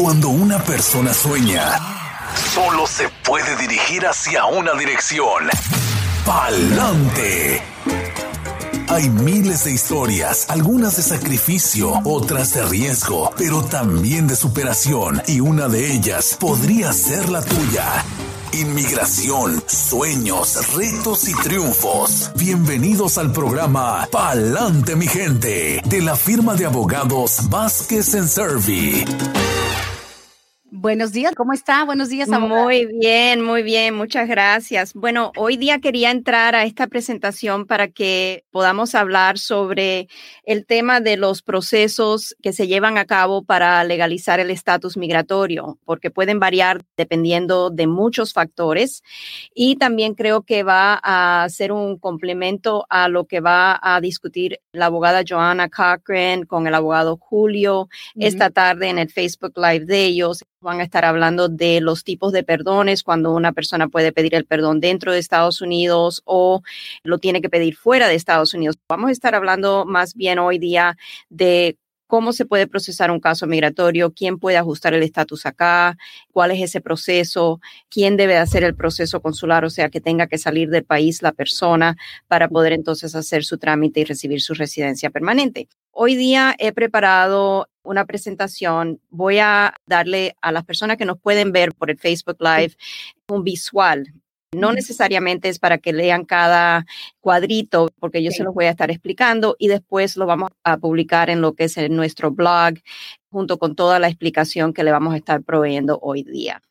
Cuando una persona sueña, solo se puede dirigir hacia una dirección. Pa'lante. Hay miles de historias, algunas de sacrificio, otras de riesgo, pero también de superación, y una de ellas podría ser la tuya. Inmigración, sueños, retos y triunfos. Bienvenidos al programa Pa'lante mi gente de la firma de abogados Vázquez en Servi. Buenos días, ¿cómo está? Buenos días, abogada. Muy bien, muy bien, muchas gracias. Bueno, hoy día quería entrar a esta presentación para que podamos hablar sobre el tema de los procesos que se llevan a cabo para legalizar el estatus migratorio, porque pueden variar dependiendo de muchos factores. Y también creo que va a ser un complemento a lo que va a discutir la abogada Joanna Cochran con el abogado Julio esta tarde en el Facebook Live de ellos Van a estar hablando de los tipos de perdones, cuando una persona puede pedir el perdón dentro de Estados Unidos o lo tiene que pedir fuera de Estados Unidos. Vamos a estar hablando más bien hoy día de cómo se puede procesar un caso migratorio, quién puede ajustar el estatus acá, cuál es ese proceso, quién debe hacer el proceso consular, o sea, que tenga que salir del país la persona para poder entonces hacer su trámite y recibir su residencia permanente. Hoy día he preparado una presentación. Voy a darle a las personas que nos pueden ver por el Facebook Live un visual. No necesariamente es para que lean cada cuadrito, porque yo se los voy a estar explicando y después lo vamos a publicar en lo que es en nuestro blog, junto con toda la explicación que le vamos a estar proveyendo hoy día.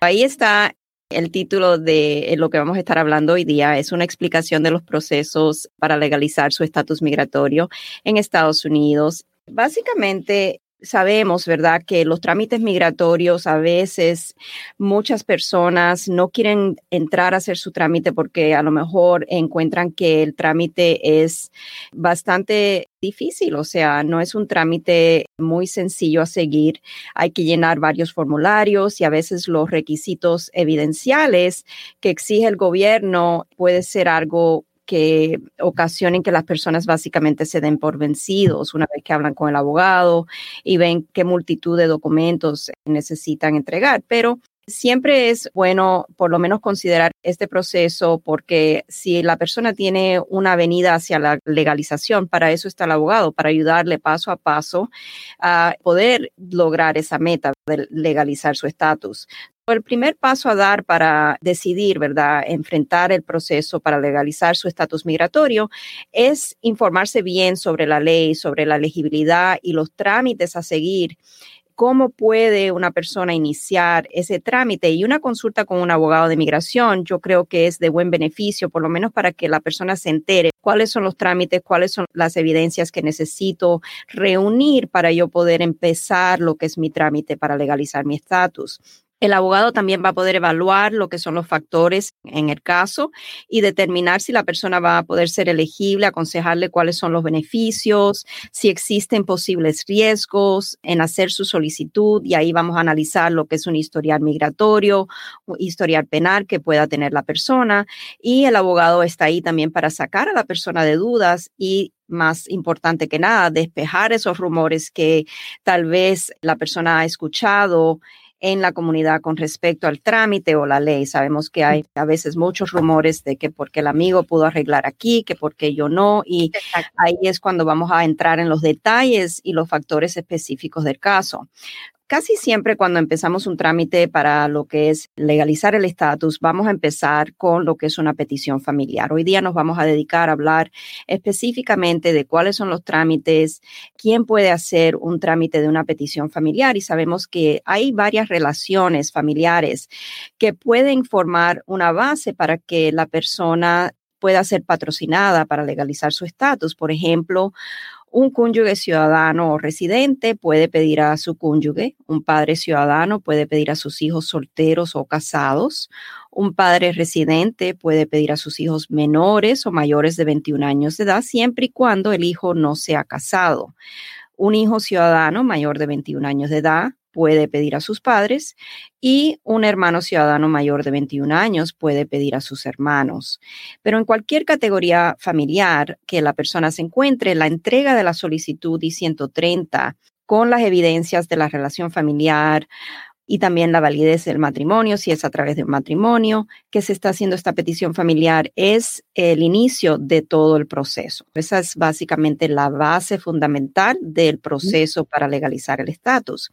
Ahí está el título de lo que vamos a estar hablando hoy día es una explicación de los procesos para legalizar su estatus migratorio en Estados Unidos. Básicamente, sabemos, ¿verdad?, que los trámites migratorios a veces muchas personas no quieren entrar a hacer su trámite porque a lo mejor encuentran que el trámite es bastante difícil, o sea, no es un trámite muy sencillo a seguir. Hay que llenar varios formularios y a veces los requisitos evidenciales que exige el gobierno puede ser algo que ocasionen que las personas básicamente se den por vencidos una vez que hablan con el abogado y ven qué multitud de documentos necesitan entregar. Pero siempre es bueno por lo menos considerar este proceso porque si la persona tiene una avenida hacia la legalización, para eso está el abogado, para ayudarle paso a paso a poder lograr esa meta de legalizar su estatus. El primer paso a dar para decidir, ¿verdad?, enfrentar el proceso para legalizar su estatus migratorio es informarse bien sobre la ley, sobre la elegibilidad y los trámites a seguir cómo puede una persona iniciar ese trámite y una consulta con un abogado de migración, yo creo que es de buen beneficio, por lo menos para que la persona se entere cuáles son los trámites, cuáles son las evidencias que necesito reunir para yo poder empezar lo que es mi trámite para legalizar mi estatus. El abogado también va a poder evaluar lo que son los factores en el caso y determinar si la persona va a poder ser elegible, aconsejarle cuáles son los beneficios, si existen posibles riesgos en hacer su solicitud y ahí vamos a analizar lo que es un historial migratorio, un historial penal que pueda tener la persona y el abogado está ahí también para sacar a la persona de dudas y más importante que nada, despejar esos rumores que tal vez la persona ha escuchado en la comunidad con respecto al trámite o la ley. Sabemos que hay a veces muchos rumores de que porque el amigo pudo arreglar aquí, que porque yo no, y ahí es cuando vamos a entrar en los detalles y los factores específicos del caso. Casi siempre cuando empezamos un trámite para lo que es legalizar el estatus, vamos a empezar con lo que es una petición familiar. Hoy día nos vamos a dedicar a hablar específicamente de cuáles son los trámites, quién puede hacer un trámite de una petición familiar y sabemos que hay varias relaciones familiares que pueden formar una base para que la persona pueda ser patrocinada para legalizar su estatus. Por ejemplo, un cónyuge ciudadano o residente puede pedir a su cónyuge, un padre ciudadano puede pedir a sus hijos solteros o casados, un padre residente puede pedir a sus hijos menores o mayores de 21 años de edad, siempre y cuando el hijo no sea casado. Un hijo ciudadano mayor de 21 años de edad puede pedir a sus padres y un hermano ciudadano mayor de 21 años puede pedir a sus hermanos. Pero en cualquier categoría familiar que la persona se encuentre, la entrega de la solicitud I-130 con las evidencias de la relación familiar y también la validez del matrimonio, si es a través de un matrimonio que se está haciendo esta petición familiar, es el inicio de todo el proceso. Esa es básicamente la base fundamental del proceso para legalizar el estatus.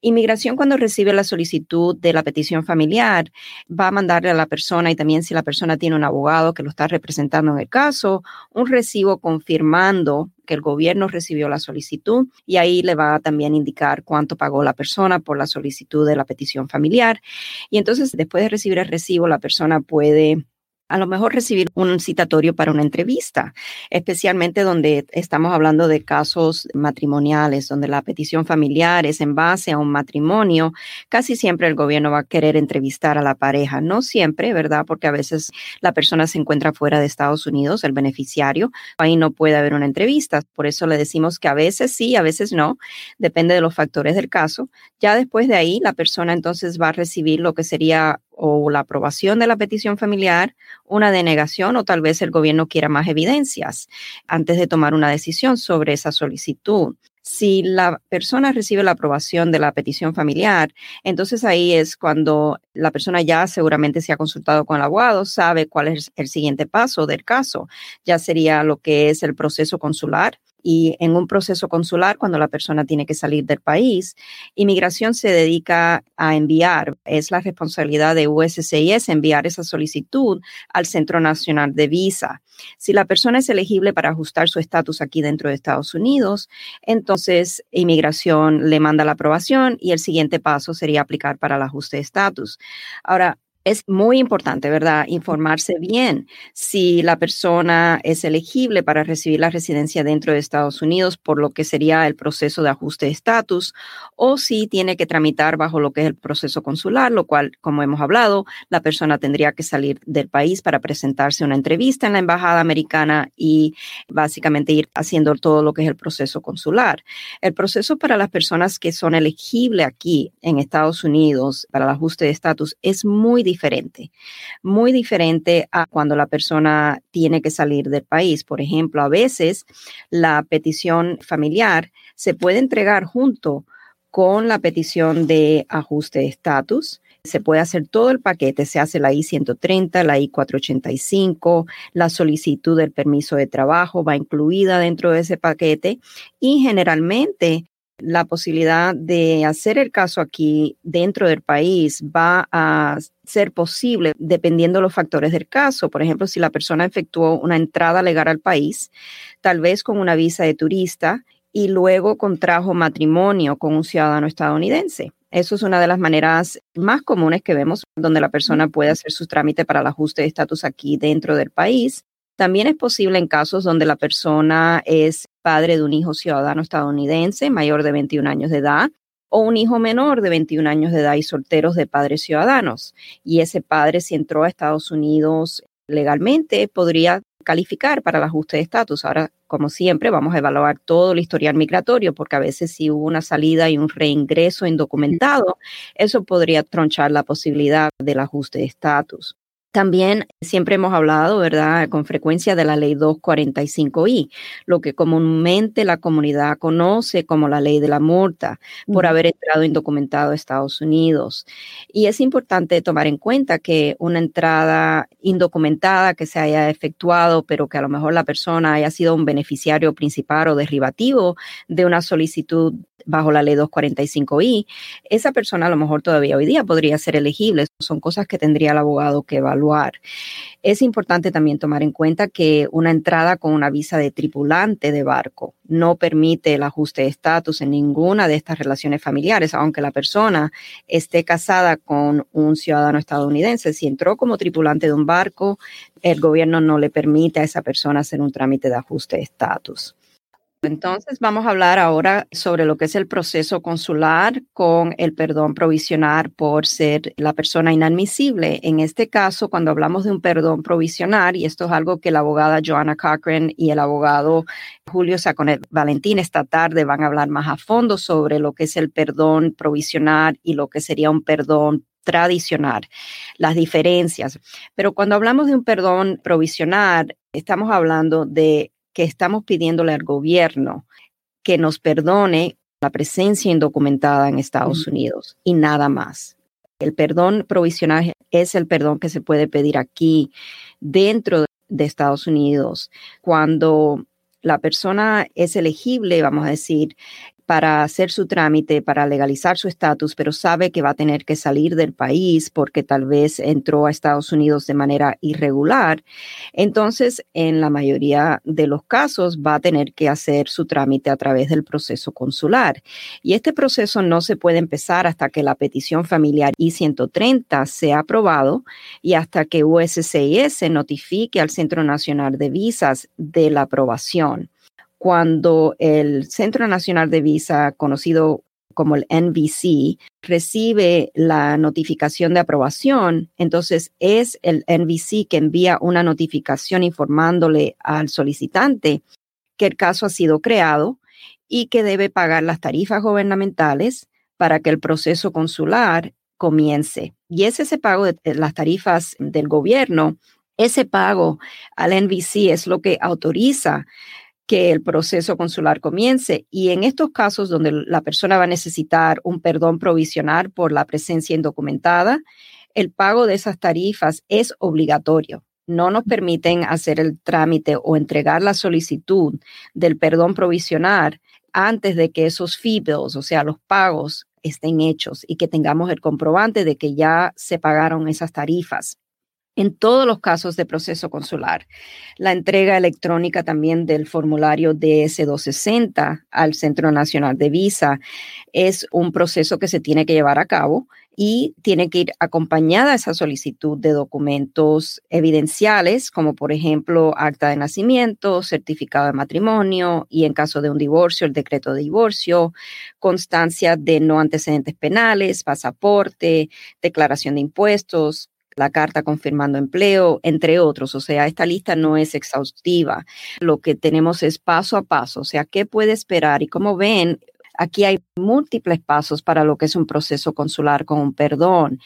Inmigración cuando recibe la solicitud de la petición familiar va a mandarle a la persona y también si la persona tiene un abogado que lo está representando en el caso, un recibo confirmando que el gobierno recibió la solicitud y ahí le va a también indicar cuánto pagó la persona por la solicitud de la petición familiar. Y entonces después de recibir el recibo, la persona puede a lo mejor recibir un citatorio para una entrevista, especialmente donde estamos hablando de casos matrimoniales, donde la petición familiar es en base a un matrimonio, casi siempre el gobierno va a querer entrevistar a la pareja, no siempre, ¿verdad? Porque a veces la persona se encuentra fuera de Estados Unidos, el beneficiario, ahí no puede haber una entrevista, por eso le decimos que a veces sí, a veces no, depende de los factores del caso. Ya después de ahí, la persona entonces va a recibir lo que sería o la aprobación de la petición familiar, una denegación o tal vez el gobierno quiera más evidencias antes de tomar una decisión sobre esa solicitud. Si la persona recibe la aprobación de la petición familiar, entonces ahí es cuando la persona ya seguramente se ha consultado con el abogado, sabe cuál es el siguiente paso del caso. Ya sería lo que es el proceso consular, y en un proceso consular, cuando la persona tiene que salir del país, inmigración se dedica a enviar, es la responsabilidad de USCIS enviar esa solicitud al Centro Nacional de Visa. Si la persona es elegible para ajustar su estatus aquí dentro de Estados Unidos, entonces inmigración le manda la aprobación y el siguiente paso sería aplicar para el ajuste de estatus. Ahora, es muy importante, ¿verdad? Informarse bien si la persona es elegible para recibir la residencia dentro de Estados Unidos por lo que sería el proceso de ajuste de estatus o si tiene que tramitar bajo lo que es el proceso consular, lo cual, como hemos hablado, la persona tendría que salir del país para presentarse una entrevista en la embajada americana y básicamente ir haciendo todo lo que es el proceso consular. El proceso para las personas que son elegibles aquí en Estados Unidos para el ajuste de estatus es muy difícil muy diferente a cuando la persona tiene que salir del país. Por ejemplo, a veces la petición familiar se puede entregar junto con la petición de ajuste de estatus. Se puede hacer todo el paquete, se hace la I-130, la I-485, la solicitud del permiso de trabajo va incluida dentro de ese paquete y generalmente la posibilidad de hacer el caso aquí dentro del país va a ser posible dependiendo de los factores del caso. Por ejemplo, si la persona efectuó una entrada legal al país, tal vez con una visa de turista y luego contrajo matrimonio con un ciudadano estadounidense. Eso es una de las maneras más comunes que vemos donde la persona puede hacer su trámite para el ajuste de estatus aquí dentro del país. También es posible en casos donde la persona es padre de un hijo ciudadano estadounidense mayor de 21 años de edad o un hijo menor de 21 años de edad y solteros de padres ciudadanos. Y ese padre, si entró a Estados Unidos legalmente, podría calificar para el ajuste de estatus. Ahora, como siempre, vamos a evaluar todo el historial migratorio, porque a veces si hubo una salida y un reingreso indocumentado, eso podría tronchar la posibilidad del ajuste de estatus. También siempre hemos hablado, ¿verdad?, con frecuencia de la ley 245i, lo que comúnmente la comunidad conoce como la ley de la multa por haber entrado indocumentado a Estados Unidos. Y es importante tomar en cuenta que una entrada indocumentada que se haya efectuado, pero que a lo mejor la persona haya sido un beneficiario principal o derivativo de una solicitud bajo la ley 245i, esa persona a lo mejor todavía hoy día podría ser elegible. Son cosas que tendría el abogado que evaluar. Es importante también tomar en cuenta que una entrada con una visa de tripulante de barco no permite el ajuste de estatus en ninguna de estas relaciones familiares, aunque la persona esté casada con un ciudadano estadounidense. Si entró como tripulante de un barco, el gobierno no le permite a esa persona hacer un trámite de ajuste de estatus. Entonces vamos a hablar ahora sobre lo que es el proceso consular con el perdón provisional por ser la persona inadmisible. En este caso, cuando hablamos de un perdón provisional, y esto es algo que la abogada Joanna Cochran y el abogado Julio Saconet Valentín esta tarde van a hablar más a fondo sobre lo que es el perdón provisional y lo que sería un perdón tradicional, las diferencias. Pero cuando hablamos de un perdón provisional, estamos hablando de que estamos pidiéndole al gobierno que nos perdone la presencia indocumentada en Estados Unidos y nada más. El perdón provisional es el perdón que se puede pedir aquí dentro de Estados Unidos cuando la persona es elegible, vamos a decir, para hacer su trámite, para legalizar su estatus, pero sabe que va a tener que salir del país porque tal vez entró a Estados Unidos de manera irregular, entonces en la mayoría de los casos va a tener que hacer su trámite a través del proceso consular. Y este proceso no se puede empezar hasta que la petición familiar I-130 sea aprobado y hasta que USCIS notifique al Centro Nacional de Visas de la aprobación cuando el Centro Nacional de Visa, conocido como el NVC, recibe la notificación de aprobación, entonces es el NVC que envía una notificación informándole al solicitante que el caso ha sido creado y que debe pagar las tarifas gubernamentales para que el proceso consular comience. Y es ese pago de las tarifas del gobierno, ese pago al NVC es lo que autoriza que el proceso consular comience. Y en estos casos donde la persona va a necesitar un perdón provisional por la presencia indocumentada, el pago de esas tarifas es obligatorio. No nos permiten hacer el trámite o entregar la solicitud del perdón provisional antes de que esos fee bills, o sea, los pagos, estén hechos y que tengamos el comprobante de que ya se pagaron esas tarifas en todos los casos de proceso consular. La entrega electrónica también del formulario DS-260 al Centro Nacional de Visa es un proceso que se tiene que llevar a cabo y tiene que ir acompañada esa solicitud de documentos evidenciales, como por ejemplo acta de nacimiento, certificado de matrimonio y en caso de un divorcio, el decreto de divorcio, constancia de no antecedentes penales, pasaporte, declaración de impuestos, la carta confirmando empleo, entre otros. O sea, esta lista no es exhaustiva. Lo que tenemos es paso a paso, o sea, qué puede esperar. Y como ven, aquí hay múltiples pasos para lo que es un proceso consular con un perdón.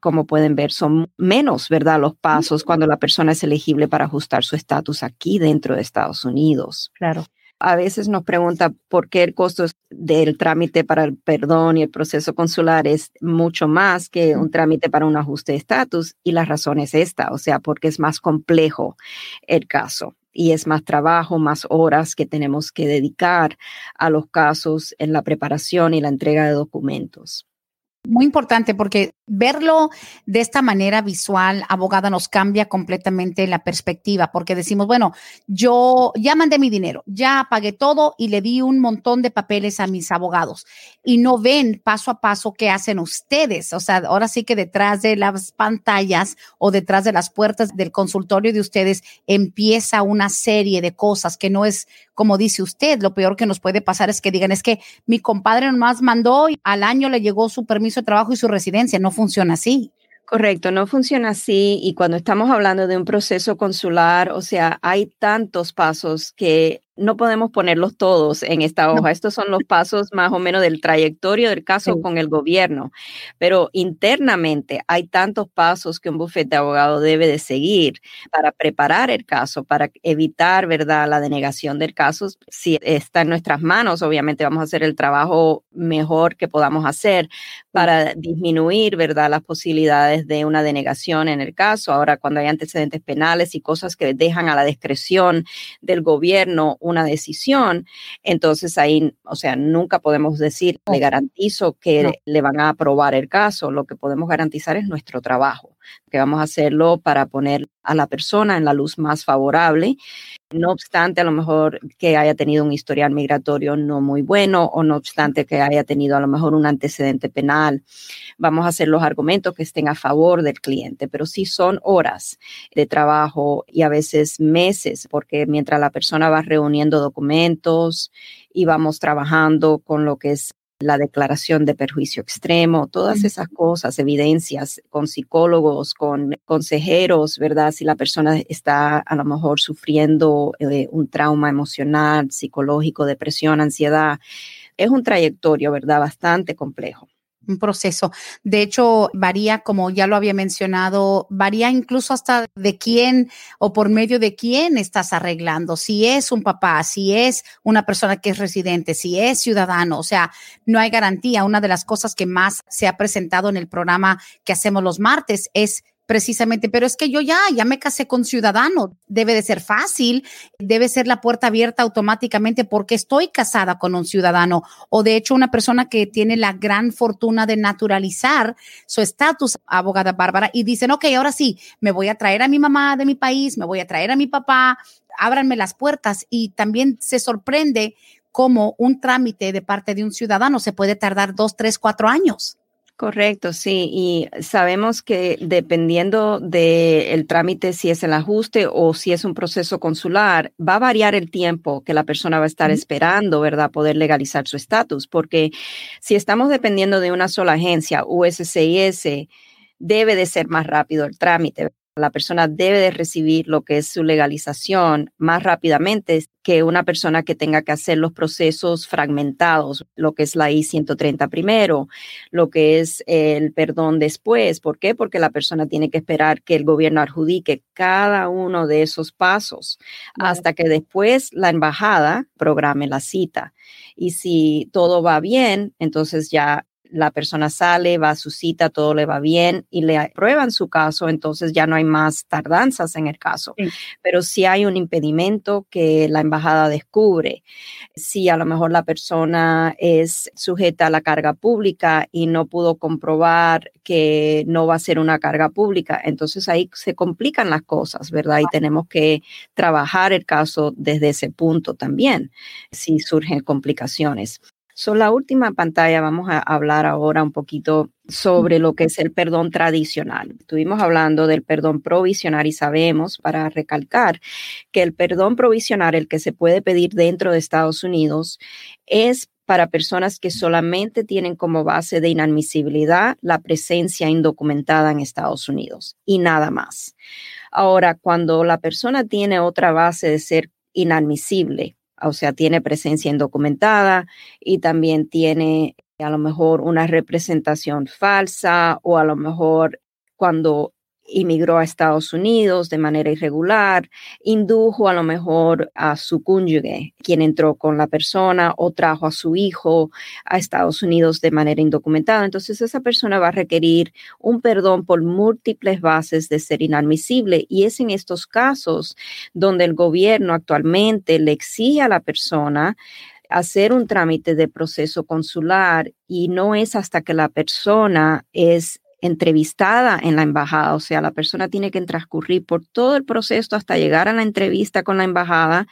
Como pueden ver, son menos, ¿verdad? Los pasos cuando la persona es elegible para ajustar su estatus aquí dentro de Estados Unidos. Claro a veces nos pregunta por qué el costo del trámite para el perdón y el proceso consular es mucho más que un trámite para un ajuste de estatus y la razón es esta, o sea, porque es más complejo el caso y es más trabajo, más horas que tenemos que dedicar a los casos en la preparación y la entrega de documentos. Muy importante porque verlo de esta manera visual, abogada, nos cambia completamente la perspectiva porque decimos, bueno, yo ya mandé mi dinero, ya pagué todo y le di un montón de papeles a mis abogados y no ven paso a paso qué hacen ustedes. O sea, ahora sí que detrás de las pantallas o detrás de las puertas del consultorio de ustedes empieza una serie de cosas que no es como dice usted. Lo peor que nos puede pasar es que digan, es que mi compadre nomás mandó y al año le llegó su permiso de trabajo y su residencia. No funciona así. Correcto, no funciona así y cuando estamos hablando de un proceso consular, o sea, hay tantos pasos que no podemos ponerlos todos en esta hoja. Estos son los pasos más o menos del trayectorio del caso con el gobierno. Pero internamente hay tantos pasos que un bufete de abogado debe de seguir para preparar el caso, para evitar, ¿verdad?, la denegación del caso. Si está en nuestras manos, obviamente vamos a hacer el trabajo mejor que podamos hacer para disminuir, ¿verdad?, las posibilidades de una denegación en el caso. Ahora, cuando hay antecedentes penales y cosas que dejan a la discreción del gobierno una decisión, entonces ahí, o sea, nunca podemos decir, le garantizo que le van a aprobar el caso. Lo que podemos garantizar es nuestro trabajo, que vamos a hacerlo para poner a la persona en la luz más favorable. No obstante, a lo mejor que haya tenido un historial migratorio no muy bueno o no obstante que haya tenido a lo mejor un antecedente penal, vamos a hacer los argumentos que estén a favor del cliente, pero sí son horas de trabajo y a veces meses, porque mientras la persona va reuniendo documentos y vamos trabajando con lo que es la declaración de perjuicio extremo, todas esas cosas, evidencias con psicólogos, con consejeros, ¿verdad? Si la persona está a lo mejor sufriendo eh, un trauma emocional, psicológico, depresión, ansiedad, es un trayectorio, ¿verdad? Bastante complejo. Un proceso. De hecho, varía, como ya lo había mencionado, varía incluso hasta de quién o por medio de quién estás arreglando. Si es un papá, si es una persona que es residente, si es ciudadano, o sea, no hay garantía. Una de las cosas que más se ha presentado en el programa que hacemos los martes es Precisamente, pero es que yo ya, ya me casé con ciudadano, debe de ser fácil, debe ser la puerta abierta automáticamente porque estoy casada con un ciudadano o de hecho una persona que tiene la gran fortuna de naturalizar su estatus, abogada Bárbara, y dicen, ok, ahora sí, me voy a traer a mi mamá de mi país, me voy a traer a mi papá, ábranme las puertas y también se sorprende cómo un trámite de parte de un ciudadano se puede tardar dos, tres, cuatro años. Correcto, sí. Y sabemos que dependiendo del trámite, si es el ajuste o si es un proceso consular, va a variar el tiempo que la persona va a estar esperando, ¿verdad? Poder legalizar su estatus. Porque si estamos dependiendo de una sola agencia, USCIS, debe de ser más rápido el trámite la persona debe de recibir lo que es su legalización más rápidamente que una persona que tenga que hacer los procesos fragmentados, lo que es la I-130 primero, lo que es el perdón después. ¿Por qué? Porque la persona tiene que esperar que el gobierno adjudique cada uno de esos pasos hasta que después la embajada programe la cita. Y si todo va bien, entonces ya la persona sale, va a su cita, todo le va bien y le aprueban su caso, entonces ya no hay más tardanzas en el caso. Pero si hay un impedimento que la embajada descubre, si a lo mejor la persona es sujeta a la carga pública y no pudo comprobar que no va a ser una carga pública, entonces ahí se complican las cosas, ¿verdad? Y tenemos que trabajar el caso desde ese punto también, si surgen complicaciones. So, la última pantalla vamos a hablar ahora un poquito sobre lo que es el perdón tradicional. Estuvimos hablando del perdón provisional y sabemos, para recalcar, que el perdón provisional, el que se puede pedir dentro de Estados Unidos, es para personas que solamente tienen como base de inadmisibilidad la presencia indocumentada en Estados Unidos y nada más. Ahora, cuando la persona tiene otra base de ser inadmisible, o sea, tiene presencia indocumentada y también tiene a lo mejor una representación falsa o a lo mejor cuando inmigró a Estados Unidos de manera irregular, indujo a lo mejor a su cónyuge, quien entró con la persona o trajo a su hijo a Estados Unidos de manera indocumentada. Entonces esa persona va a requerir un perdón por múltiples bases de ser inadmisible y es en estos casos donde el gobierno actualmente le exige a la persona hacer un trámite de proceso consular y no es hasta que la persona es entrevistada en la embajada, o sea, la persona tiene que transcurrir por todo el proceso hasta llegar a la entrevista con la embajada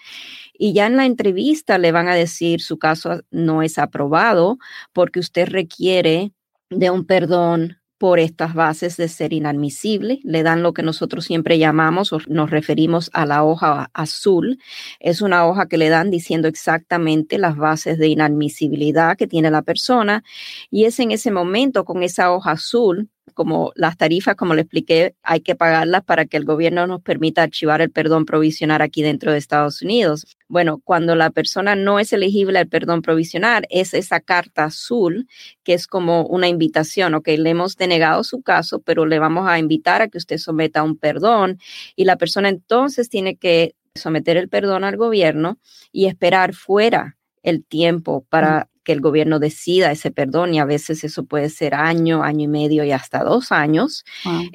y ya en la entrevista le van a decir su caso no es aprobado porque usted requiere de un perdón por estas bases de ser inadmisible. Le dan lo que nosotros siempre llamamos o nos referimos a la hoja azul. Es una hoja que le dan diciendo exactamente las bases de inadmisibilidad que tiene la persona y es en ese momento con esa hoja azul como las tarifas, como le expliqué, hay que pagarlas para que el gobierno nos permita archivar el perdón provisional aquí dentro de Estados Unidos. Bueno, cuando la persona no es elegible al perdón provisional, es esa carta azul que es como una invitación, ok, le hemos denegado su caso, pero le vamos a invitar a que usted someta un perdón y la persona entonces tiene que someter el perdón al gobierno y esperar fuera el tiempo para que el gobierno decida ese perdón y a veces eso puede ser año, año y medio y hasta dos años,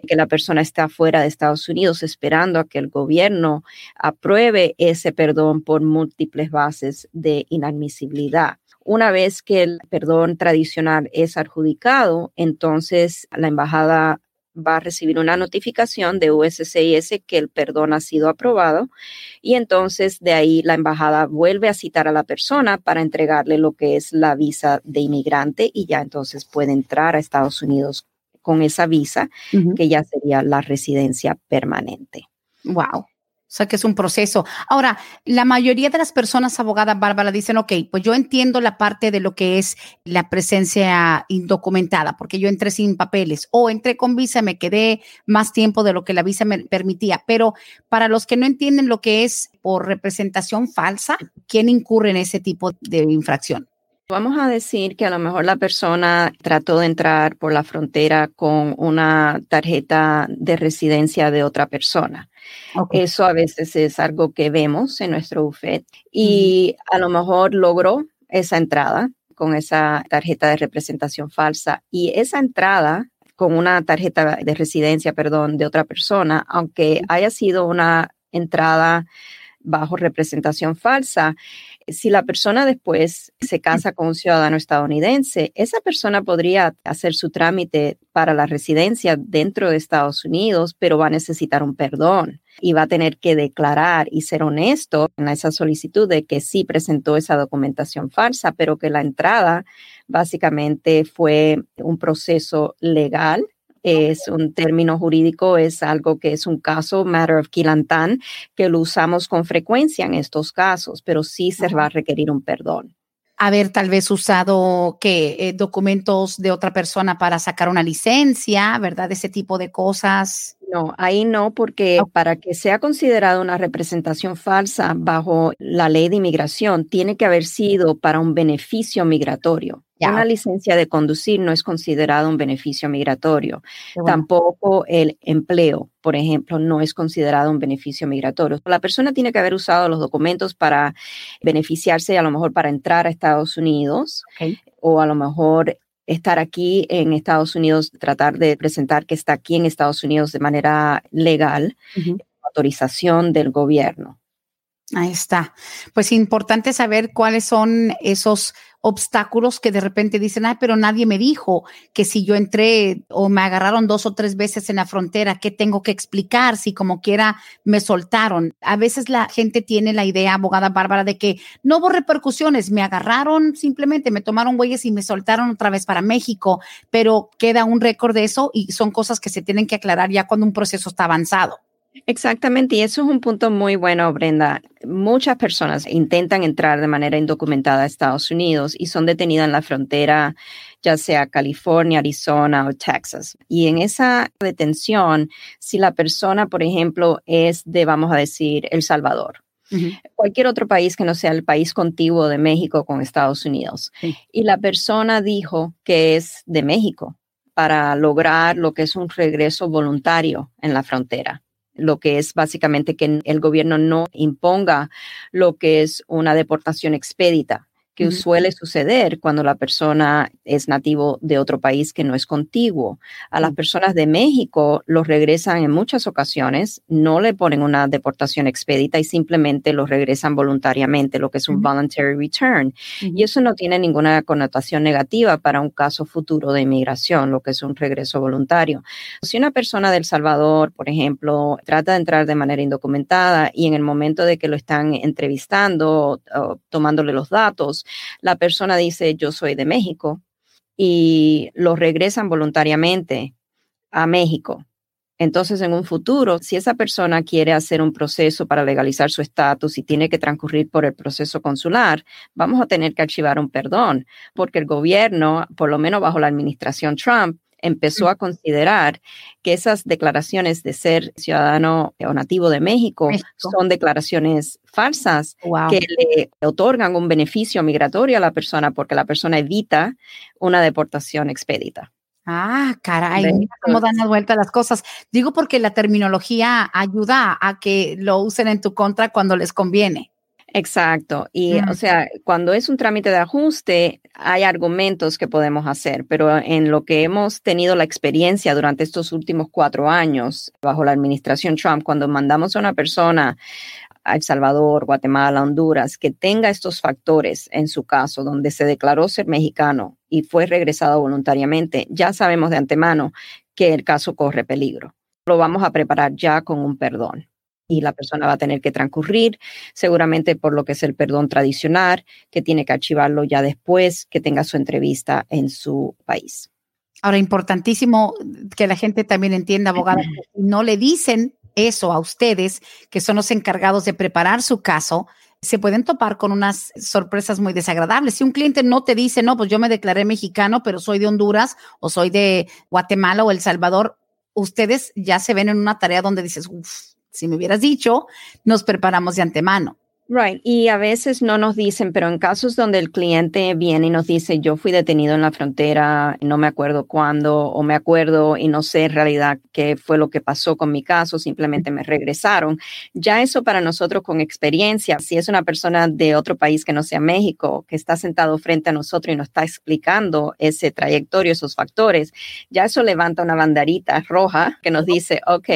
que la persona está fuera de Estados Unidos esperando a que el gobierno apruebe ese perdón por múltiples bases de inadmisibilidad. Una vez que el perdón tradicional es adjudicado, entonces la embajada va a recibir una notificación de USCIS que el perdón ha sido aprobado y entonces de ahí la embajada vuelve a citar a la persona para entregarle lo que es la visa de inmigrante y ya entonces puede entrar a Estados Unidos con esa visa que ya sería la residencia permanente. Wow. O sea, que es un proceso. Ahora, la mayoría de las personas abogadas, Bárbara, dicen, ok, pues yo entiendo la parte de lo que es la presencia indocumentada, porque yo entré sin papeles o entré con visa, me quedé más tiempo de lo que la visa me permitía. Pero para los que no entienden lo que es por representación falsa, ¿quién incurre en ese tipo de infracción? Vamos a decir que a lo mejor la persona trató de entrar por la frontera con una tarjeta de residencia de otra persona. Eso a veces es algo que vemos en nuestro buffet y a lo mejor logró esa entrada con esa tarjeta de representación falsa y esa entrada con una tarjeta de residencia, perdón, de otra persona, aunque haya sido una entrada bajo representación falsa, si la persona después se casa con un ciudadano estadounidense, esa persona podría hacer su trámite para la residencia dentro de Estados Unidos, pero va a necesitar un perdón y va a tener que declarar y ser honesto en esa solicitud de que sí presentó esa documentación falsa, pero que la entrada básicamente fue un proceso legal es un término jurídico, es algo que es un caso, matter of Kilantan, que lo usamos con frecuencia en estos casos, pero sí se va a requerir un perdón. Haber tal vez usado que eh, documentos de otra persona para sacar una licencia, ¿verdad? Ese tipo de cosas. No, ahí no, porque para que sea considerada una representación falsa bajo la ley de inmigración, tiene que haber sido para un beneficio migratorio. Una licencia de conducir no es considerado un beneficio migratorio. Tampoco el empleo, por ejemplo, no es considerado un beneficio migratorio. La persona tiene que haber usado los documentos para beneficiarse, a lo mejor para entrar a Estados Unidos o a lo mejor estar aquí en Estados Unidos, tratar de presentar que está aquí en Estados Unidos de manera legal, autorización del gobierno. Ahí está. Pues importante saber cuáles son esos obstáculos que de repente dicen, ay, pero nadie me dijo que si yo entré o me agarraron dos o tres veces en la frontera, ¿qué tengo que explicar si como quiera me soltaron? A veces la gente tiene la idea, abogada Bárbara, de que no hubo repercusiones, me agarraron simplemente, me tomaron huellas y me soltaron otra vez para México, pero queda un récord de eso y son cosas que se tienen que aclarar ya cuando un proceso está avanzado. Exactamente, y eso es un punto muy bueno, Brenda. Muchas personas intentan entrar de manera indocumentada a Estados Unidos y son detenidas en la frontera, ya sea California, Arizona o Texas. Y en esa detención, si la persona, por ejemplo, es de, vamos a decir, El Salvador, cualquier otro país que no sea el país contiguo de México con Estados Unidos, y la persona dijo que es de México para lograr lo que es un regreso voluntario en la frontera lo que es básicamente que el gobierno no imponga lo que es una deportación expedita que suele suceder cuando la persona es nativo de otro país que no es contiguo. A las personas de México los regresan en muchas ocasiones, no le ponen una deportación expedita y simplemente los regresan voluntariamente, lo que es un voluntary return. Y eso no tiene ninguna connotación negativa para un caso futuro de inmigración, lo que es un regreso voluntario. Si una persona del Salvador, por ejemplo, trata de entrar de manera indocumentada y en el momento de que lo están entrevistando o tomándole los datos, la persona dice yo soy de México y lo regresan voluntariamente a México. Entonces, en un futuro, si esa persona quiere hacer un proceso para legalizar su estatus y tiene que transcurrir por el proceso consular, vamos a tener que archivar un perdón, porque el gobierno, por lo menos bajo la administración Trump, empezó a considerar que esas declaraciones de ser ciudadano o nativo de México, son declaraciones falsas que le otorgan un beneficio migratorio a la persona porque la persona evita una deportación expedita. Ah, caray, mira cómo dan la vuelta las cosas. Digo porque la terminología ayuda a que lo usen en tu contra cuando les conviene. Exacto. Y, o sea, cuando es un trámite de ajuste, hay argumentos que podemos hacer, pero en lo que hemos tenido la experiencia durante estos últimos cuatro años bajo la administración Trump, cuando mandamos a una persona a El Salvador, Guatemala, Honduras, que tenga estos factores en su caso, donde se declaró ser mexicano y fue regresado voluntariamente, ya sabemos de antemano que el caso corre peligro. Lo vamos a preparar ya con un perdón y la persona va a tener que transcurrir, seguramente por lo que es el perdón tradicional, que tiene que archivarlo ya después que tenga su entrevista en su país. Ahora, importantísimo que la gente también entienda, abogada, no le dicen eso a ustedes, que son los encargados de preparar su caso, se pueden topar con unas sorpresas muy desagradables. Si un cliente no te dice, no, pues yo me declaré mexicano, pero soy de Honduras o soy de Guatemala o El Salvador, ustedes ya se ven en una tarea donde dices, uff, si me hubieras dicho, nos preparamos de antemano. Right. Y a veces no nos dicen, pero en casos donde el cliente viene y nos dice, yo fui detenido en la frontera, no me acuerdo cuándo, o me acuerdo y no sé en realidad qué fue lo que pasó con mi caso, simplemente me regresaron. Ya eso para nosotros con experiencia, si es una persona de otro país que no sea México, que está sentado frente a nosotros y nos está explicando ese trayectorio, esos factores, ya eso levanta una banderita roja que nos dice, ok,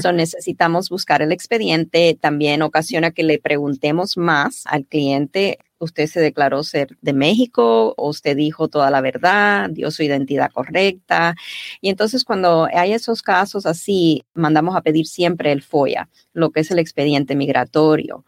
so necesitamos buscar el expediente. También ocasiona que le preguntemos más al cliente, usted se declaró ser de México, o usted dijo toda la verdad, dio su identidad correcta. Y entonces cuando hay esos casos así, mandamos a pedir siempre el FOIA, lo que es el expediente migratorio.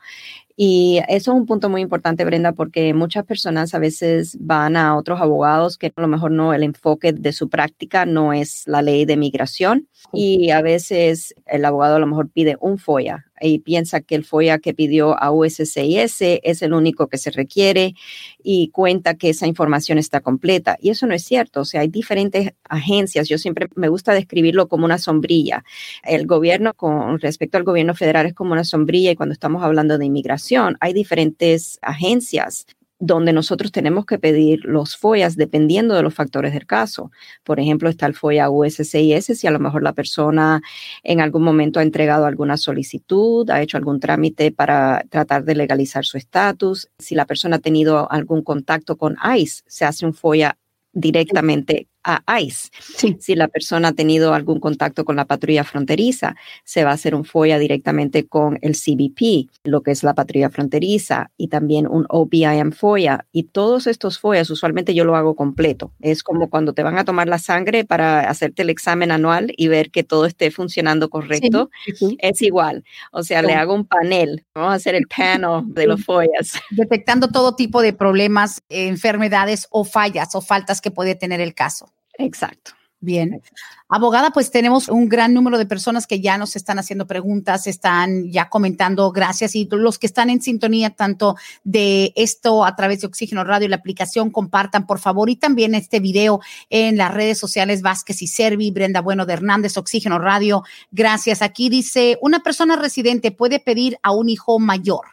Y eso es un punto muy importante, Brenda, porque muchas personas a veces van a otros abogados que a lo mejor no, el enfoque de su práctica no es la ley de migración y a veces el abogado a lo mejor pide un FOIA y piensa que el FOIA que pidió a USCIS es el único que se requiere y cuenta que esa información está completa. Y eso no es cierto. O sea, hay diferentes agencias. Yo siempre me gusta describirlo como una sombrilla. El gobierno con respecto al gobierno federal es como una sombrilla y cuando estamos hablando de inmigración hay diferentes agencias donde nosotros tenemos que pedir los FOIAs dependiendo de los factores del caso. Por ejemplo, está el FOIA USCIS, si a lo mejor la persona en algún momento ha entregado alguna solicitud, ha hecho algún trámite para tratar de legalizar su estatus, si la persona ha tenido algún contacto con ICE, se hace un FOIA directamente a ICE. Si la persona ha tenido algún contacto con la patrulla fronteriza, se va a hacer un FOIA directamente con el CBP, lo que es la patrulla fronteriza, y también un OBIM FOIA. Y todos estos FOIAs, usualmente yo lo hago completo. Es como cuando te van a tomar la sangre para hacerte el examen anual y ver que todo esté funcionando correcto. Es igual. O sea, le hago un panel. Vamos a hacer el panel de los FOIAs. Detectando todo tipo de problemas, enfermedades o fallas o faltas que puede tener el caso. Exacto. Bien. Abogada, pues tenemos un gran número de personas que ya nos están haciendo preguntas, están ya comentando, gracias. Y los que están en sintonía tanto de esto a través de Oxígeno Radio y la aplicación, compartan por favor. Y también este video en las redes sociales Vázquez y Servi, Brenda Bueno de Hernández, Oxígeno Radio. Gracias. Aquí dice, una persona residente puede pedir a un hijo mayor.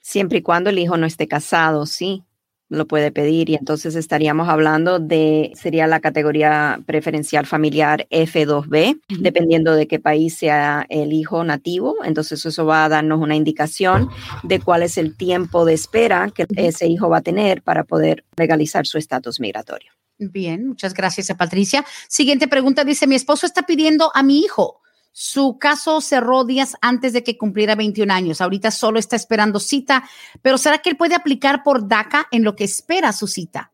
Siempre y cuando el hijo no esté casado, sí lo puede pedir y entonces estaríamos hablando de, sería la categoría preferencial familiar F2B, dependiendo de qué país sea el hijo nativo. Entonces eso va a darnos una indicación de cuál es el tiempo de espera que ese hijo va a tener para poder legalizar su estatus migratorio. Bien, muchas gracias a Patricia. Siguiente pregunta dice, mi esposo está pidiendo a mi hijo su caso cerró días antes de que cumpliera 21 años. Ahorita solo está esperando cita, pero ¿será que él puede aplicar por DACA en lo que espera su cita?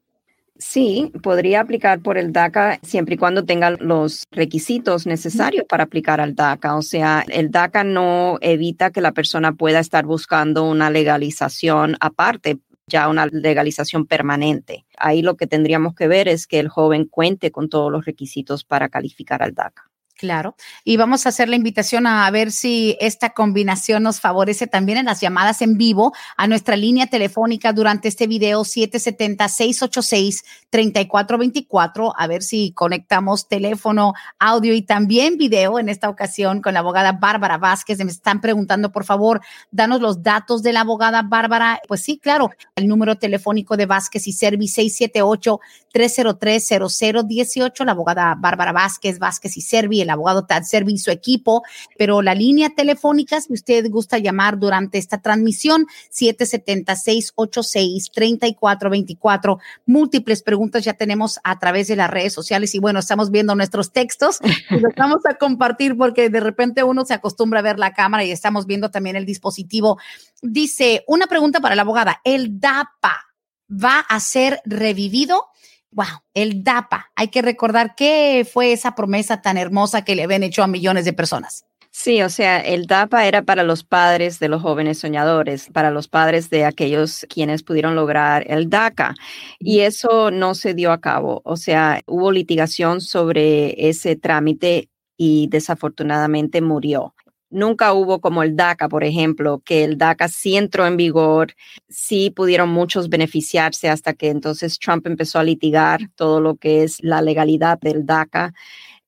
Sí, podría aplicar por el DACA siempre y cuando tenga los requisitos necesarios para aplicar al DACA. O sea, el DACA no evita que la persona pueda estar buscando una legalización aparte, ya una legalización permanente. Ahí lo que tendríamos que ver es que el joven cuente con todos los requisitos para calificar al DACA. Claro. Y vamos a hacer la invitación a ver si esta combinación nos favorece también en las llamadas en vivo a nuestra línea telefónica durante este video 770-686-3424. A ver si conectamos teléfono, audio y también video en esta ocasión con la abogada Bárbara Vázquez. Me están preguntando, por favor, danos los datos de la abogada Bárbara. Pues sí, claro, el número telefónico de Vázquez y Servi 678-303-0018. La abogada Bárbara Vázquez, Vázquez y Servi, el abogado Tad Servi y su equipo, pero la línea telefónica, si usted gusta llamar durante esta transmisión, 776-86-3424. Múltiples preguntas ya tenemos a través de las redes sociales y bueno, estamos viendo nuestros textos y los vamos a compartir porque de repente uno se acostumbra a ver la cámara y estamos viendo también el dispositivo. Dice, una pregunta para la abogada, ¿el DAPA va a ser revivido? Wow, el DAPA. Hay que recordar qué fue esa promesa tan hermosa que le habían hecho a millones de personas. Sí, o sea, el DAPA era para los padres de los jóvenes soñadores, para los padres de aquellos quienes pudieron lograr el DACA. Y eso no se dio a cabo. O sea, hubo litigación sobre ese trámite y desafortunadamente murió. Nunca hubo como el DACA, por ejemplo, que el DACA sí entró en vigor, sí pudieron muchos beneficiarse hasta que entonces Trump empezó a litigar todo lo que es la legalidad del DACA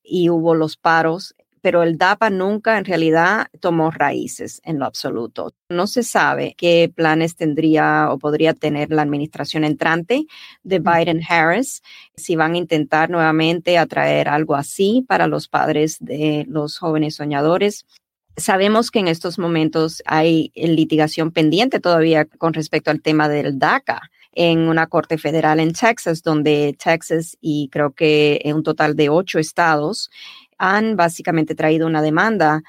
y hubo los paros pero el DAPA nunca en realidad tomó raíces en lo absoluto. No se sabe qué planes tendría o podría tener la administración entrante de Biden-Harris, si van a intentar nuevamente atraer algo así para los padres de los jóvenes soñadores. Sabemos que en estos momentos hay litigación pendiente todavía con respecto al tema del DACA en una corte federal en Texas, donde Texas y creo que en un total de ocho estados han básicamente traído una demanda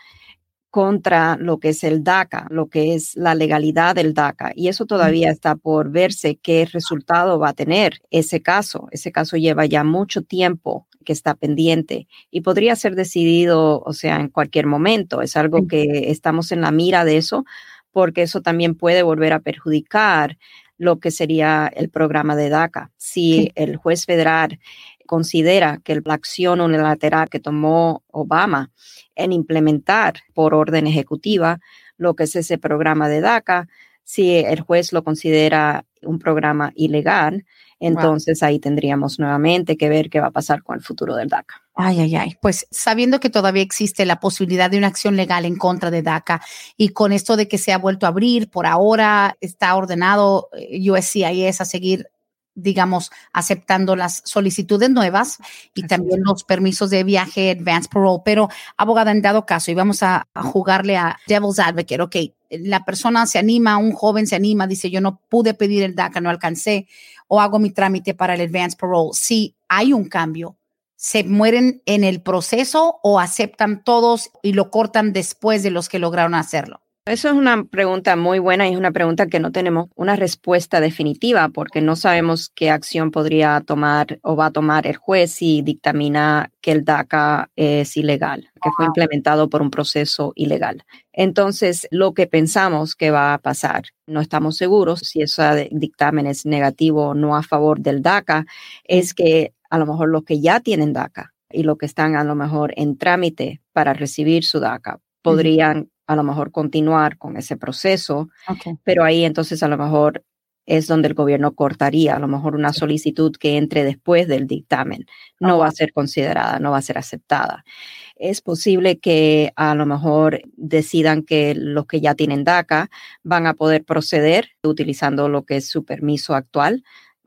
contra lo que es el DACA, lo que es la legalidad del DACA. Y eso todavía está por verse qué resultado va a tener ese caso. Ese caso lleva ya mucho tiempo que está pendiente y podría ser decidido, o sea, en cualquier momento. Es algo que estamos en la mira de eso porque eso también puede volver a perjudicar lo que sería el programa de DACA. Si el juez federal considera que la acción unilateral que tomó Obama en implementar por orden ejecutiva lo que es ese programa de DACA, si el juez lo considera un programa ilegal, entonces ahí tendríamos nuevamente que ver qué va a pasar con el futuro del DACA. Ay, ay, ay. Pues sabiendo que todavía existe la posibilidad de una acción legal en contra de DACA y con esto de que se ha vuelto a abrir, por ahora está ordenado eh, USCIS a seguir digamos, aceptando las solicitudes nuevas y también los permisos de viaje, advance parole. Pero, abogada, en dado caso, y vamos a, jugarle a Devil's Advocate, ok, la persona se anima, un joven se anima, dice, yo no pude pedir el DACA, no alcancé, o hago mi trámite para el advance parole. Si hay un cambio, ¿se mueren en el proceso o aceptan todos y lo cortan después de los que lograron hacerlo? Eso es una pregunta muy buena y es una pregunta que no tenemos una respuesta definitiva porque no sabemos qué acción podría tomar o va a tomar el juez si dictamina que el DACA es ilegal, que fue implementado por un proceso ilegal. Entonces, lo que pensamos que va a pasar, no estamos seguros si ese dictamen es negativo o no a favor del DACA, es que a lo mejor los que ya tienen DACA y los que están a lo mejor en trámite para recibir su DACA podrían a lo mejor continuar con ese proceso, pero ahí entonces a lo mejor es donde el gobierno cortaría, a lo mejor una solicitud que entre después del dictamen. No va a ser considerada, no va a ser aceptada. Es posible que a lo mejor decidan que los que ya tienen DACA van a poder proceder utilizando lo que es su permiso actual,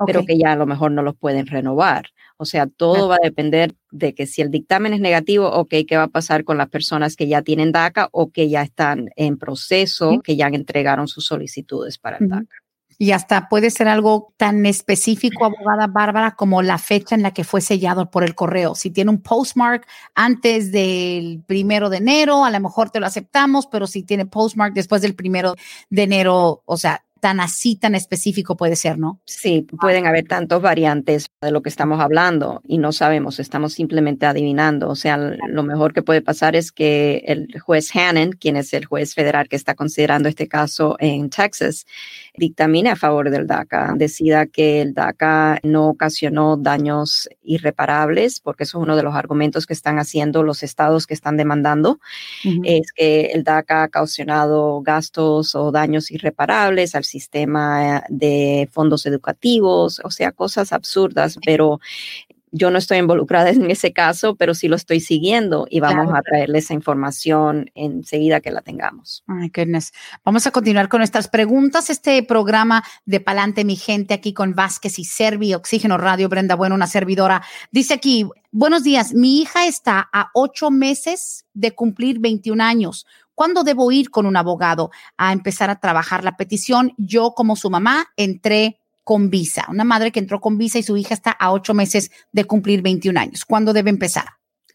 pero que ya a lo mejor no los pueden renovar. O sea, todo va a depender de que si el dictamen es negativo, ok, ¿qué va a pasar con las personas que ya tienen DACA o que ya están en proceso, que ya entregaron sus solicitudes para el DACA? Y hasta puede ser algo tan específico, abogada Bárbara, como la fecha en la que fue sellado por el correo. Si tiene un postmark antes del primero de enero, a lo mejor te lo aceptamos, pero si tiene postmark después del primero de enero, o sea, tan así, tan específico puede ser, ¿no? Sí, pueden haber tantas variantes de lo que estamos hablando y no sabemos, estamos simplemente adivinando. O sea, lo mejor que puede pasar es que el juez Hannon, quien es el juez federal que está considerando este caso en Texas, dictamine a favor del DACA, decida que el DACA no ocasionó daños irreparables, porque eso es uno de los argumentos que están haciendo los estados que están demandando, es que el DACA ha ocasionado gastos o daños irreparables al sistema de fondos educativos, o sea, cosas absurdas, pero yo no estoy involucrada en ese caso, pero sí lo estoy siguiendo y vamos a traerle esa información enseguida que la tengamos. Ay, goodness. Vamos a continuar con nuestras preguntas. Este programa de Palante, mi gente, aquí con Vázquez y Servi, Oxígeno Radio, Brenda Bueno, una servidora. Dice aquí, buenos días, mi hija está a ocho meses de cumplir 21 años. ¿Cuándo debo ir con un abogado a empezar a trabajar la petición? Yo como su mamá entré con visa, una madre que entró con visa y su hija está a ocho meses de cumplir 21 años. ¿Cuándo debe empezar?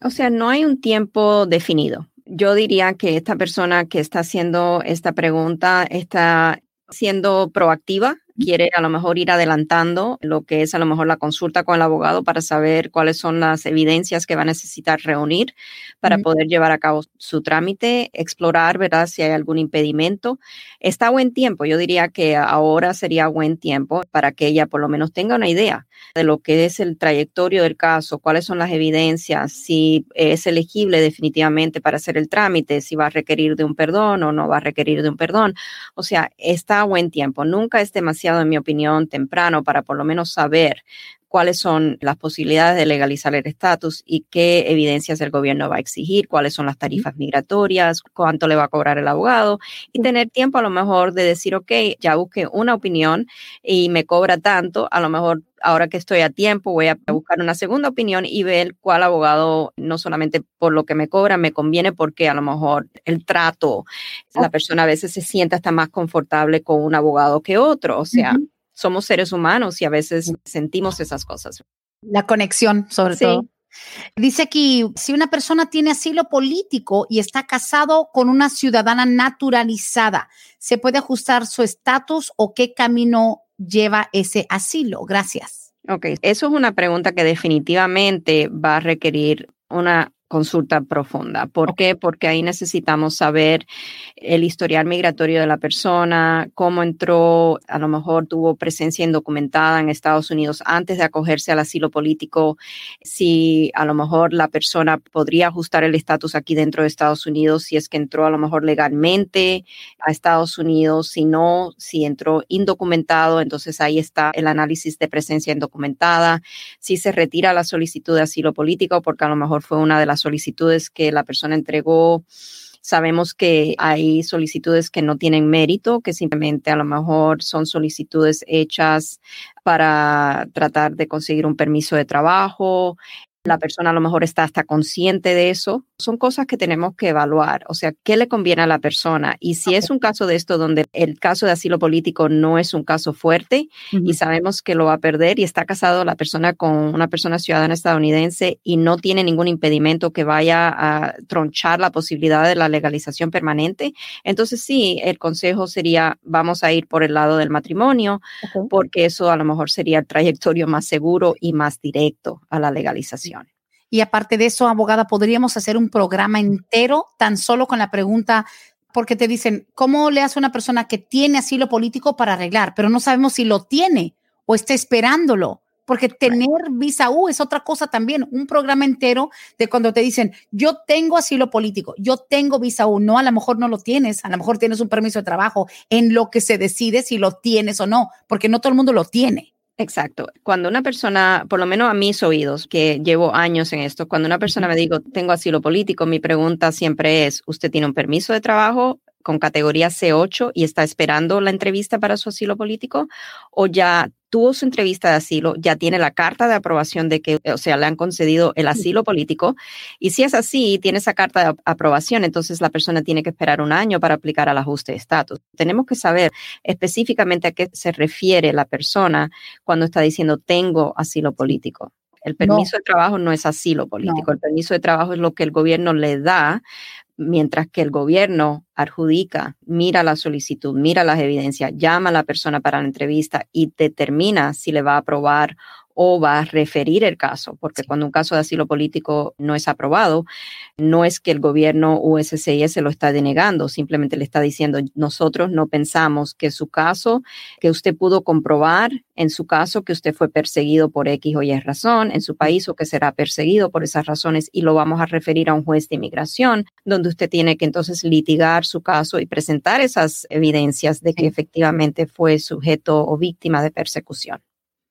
O sea, no hay un tiempo definido. Yo diría que esta persona que está haciendo esta pregunta está siendo proactiva quiere a lo mejor ir adelantando lo que es a lo mejor la consulta con el abogado para saber cuáles son las evidencias que va a necesitar reunir para poder llevar a cabo su trámite, explorar, ¿verdad? Si hay algún impedimento. Está buen tiempo, yo diría que ahora sería buen tiempo para que ella por lo menos tenga una idea de lo que es el trayectorio del caso, cuáles son las evidencias, si es elegible definitivamente para hacer el trámite, si va a requerir de un perdón o no va a requerir de un perdón. O sea, está a buen tiempo. Nunca es demasiado en mi opinión, temprano para por lo menos saber cuáles son las posibilidades de legalizar el estatus y qué evidencias el gobierno va a exigir, cuáles son las tarifas migratorias, cuánto le va a cobrar el abogado y tener tiempo a lo mejor de decir, ok, ya busqué una opinión y me cobra tanto, a lo mejor ahora que estoy a tiempo, voy a buscar una segunda opinión y ver cuál abogado, no solamente por lo que me cobra, me conviene porque a lo mejor el trato, la persona a veces se siente hasta más confortable con un abogado que otro. O sea, somos seres humanos y a veces sentimos esas cosas. La conexión, sobre todo. Dice aquí, si una persona tiene asilo político y está casado con una ciudadana naturalizada, ¿se puede ajustar su estatus o qué camino lleva ese asilo? Gracias. Ok, eso es una pregunta que definitivamente va a requerir una consulta profunda. ¿Por qué? Porque ahí necesitamos saber el historial migratorio de la persona, cómo entró, a lo mejor tuvo presencia indocumentada en Estados Unidos antes de acogerse al asilo político, si a lo mejor la persona podría ajustar el estatus aquí dentro de Estados Unidos, si es que entró a lo mejor legalmente a Estados Unidos, si no, si entró indocumentado, entonces ahí está el análisis de presencia indocumentada, si se retira la solicitud de asilo político, porque a lo mejor fue una de las solicitudes que la persona entregó. Sabemos que hay solicitudes que no tienen mérito, que simplemente a lo mejor son solicitudes hechas para tratar de conseguir un permiso de trabajo. La persona a lo mejor está hasta consciente de eso son cosas que tenemos que evaluar, o sea, qué le conviene a la persona. Y si es un caso de esto donde el caso de asilo político no es un caso fuerte y sabemos que lo va a perder y está casado la persona con una persona ciudadana estadounidense y no tiene ningún impedimento que vaya a tronchar la posibilidad de la legalización permanente, entonces sí, el consejo sería vamos a ir por el lado del matrimonio porque eso a lo mejor sería el trayectorio más seguro y más directo a la legalización. Y aparte de eso, abogada, podríamos hacer un programa entero tan solo con la pregunta, porque te dicen, ¿cómo le hace una persona que tiene asilo político para arreglar? Pero no sabemos si lo tiene o está esperándolo. Porque tener visa U es otra cosa también, un programa entero de cuando te dicen, yo tengo asilo político, yo tengo visa U, no, a lo mejor no lo tienes, a lo mejor tienes un permiso de trabajo, en lo que se decide si lo tienes o no, porque no todo el mundo lo tiene. Exacto. Cuando una persona, por lo menos a mis oídos, que llevo años en esto, cuando una persona me digo, tengo asilo político, mi pregunta siempre es, ¿usted tiene un permiso de trabajo? Con categoría C8 y está esperando la entrevista para su asilo político o ya tuvo su entrevista de asilo, ya tiene la carta de aprobación de que, o sea, le han concedido el asilo político. Y si es así, tiene esa carta de aprobación, entonces la persona tiene que esperar un año para aplicar al ajuste de estatus. Tenemos que saber específicamente a qué se refiere la persona cuando está diciendo tengo asilo político. El permiso de trabajo no es asilo político, el permiso de trabajo es lo que el gobierno le da mientras que el gobierno adjudica, mira la solicitud, mira las evidencias, llama a la persona para la entrevista y determina si le va a aprobar o va a referir el caso, porque cuando un caso de asilo político no es aprobado, no es que el gobierno USCIS lo está denegando, simplemente le está diciendo, nosotros no pensamos que su caso, que usted pudo comprobar en su caso que usted fue perseguido por X o Y razón en su país o que será perseguido por esas razones y lo vamos a referir a un juez de inmigración, donde usted tiene que entonces litigar su caso y presentar esas evidencias de que efectivamente fue sujeto o víctima de persecución.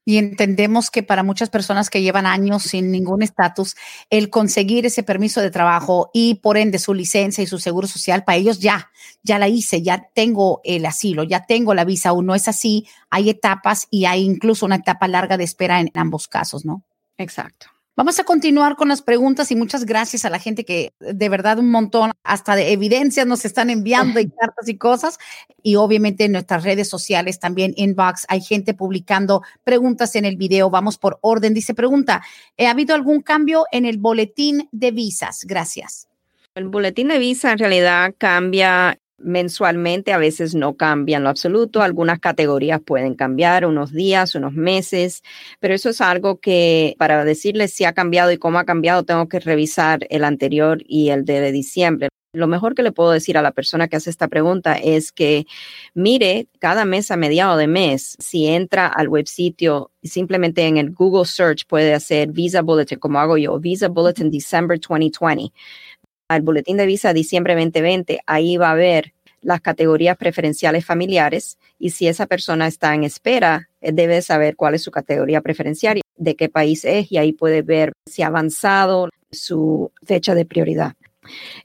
Y entendemos que para muchas personas que llevan años sin ningún estatus, el conseguir ese permiso de trabajo y por ende su licencia y su seguro social, para ellos ya, ya la hice, ya tengo el asilo, ya tengo la visa. Aún no es así, hay etapas y hay incluso una etapa larga de espera en ambos casos, ¿no? Exacto. Vamos a continuar con las preguntas y muchas gracias a la gente que de verdad un montón, hasta de evidencias nos están enviando y cartas y cosas. Y obviamente en nuestras redes sociales también, inbox, hay gente publicando preguntas en el video. Vamos por orden. Dice pregunta, ¿ha habido algún cambio en el boletín de visas? Gracias. El boletín de visa en realidad cambia mensualmente, a veces no cambian lo absoluto, algunas categorías pueden cambiar unos días, unos meses, pero eso es algo que para decirles si ha cambiado y cómo ha cambiado, tengo que revisar el anterior y el de diciembre. Lo mejor que le puedo decir a la persona que hace esta pregunta es que mire cada mes a mediado de mes, si entra al web sitio, simplemente en el Google Search puede hacer Visa Bulletin, como hago yo, Visa Bulletin December 2020 al boletín de visa diciembre 2020, ahí va a ver las categorías preferenciales familiares y si esa persona está en espera, eh, debe saber cuál es su categoría preferencial, de qué país es y ahí puede ver si ha avanzado su fecha de prioridad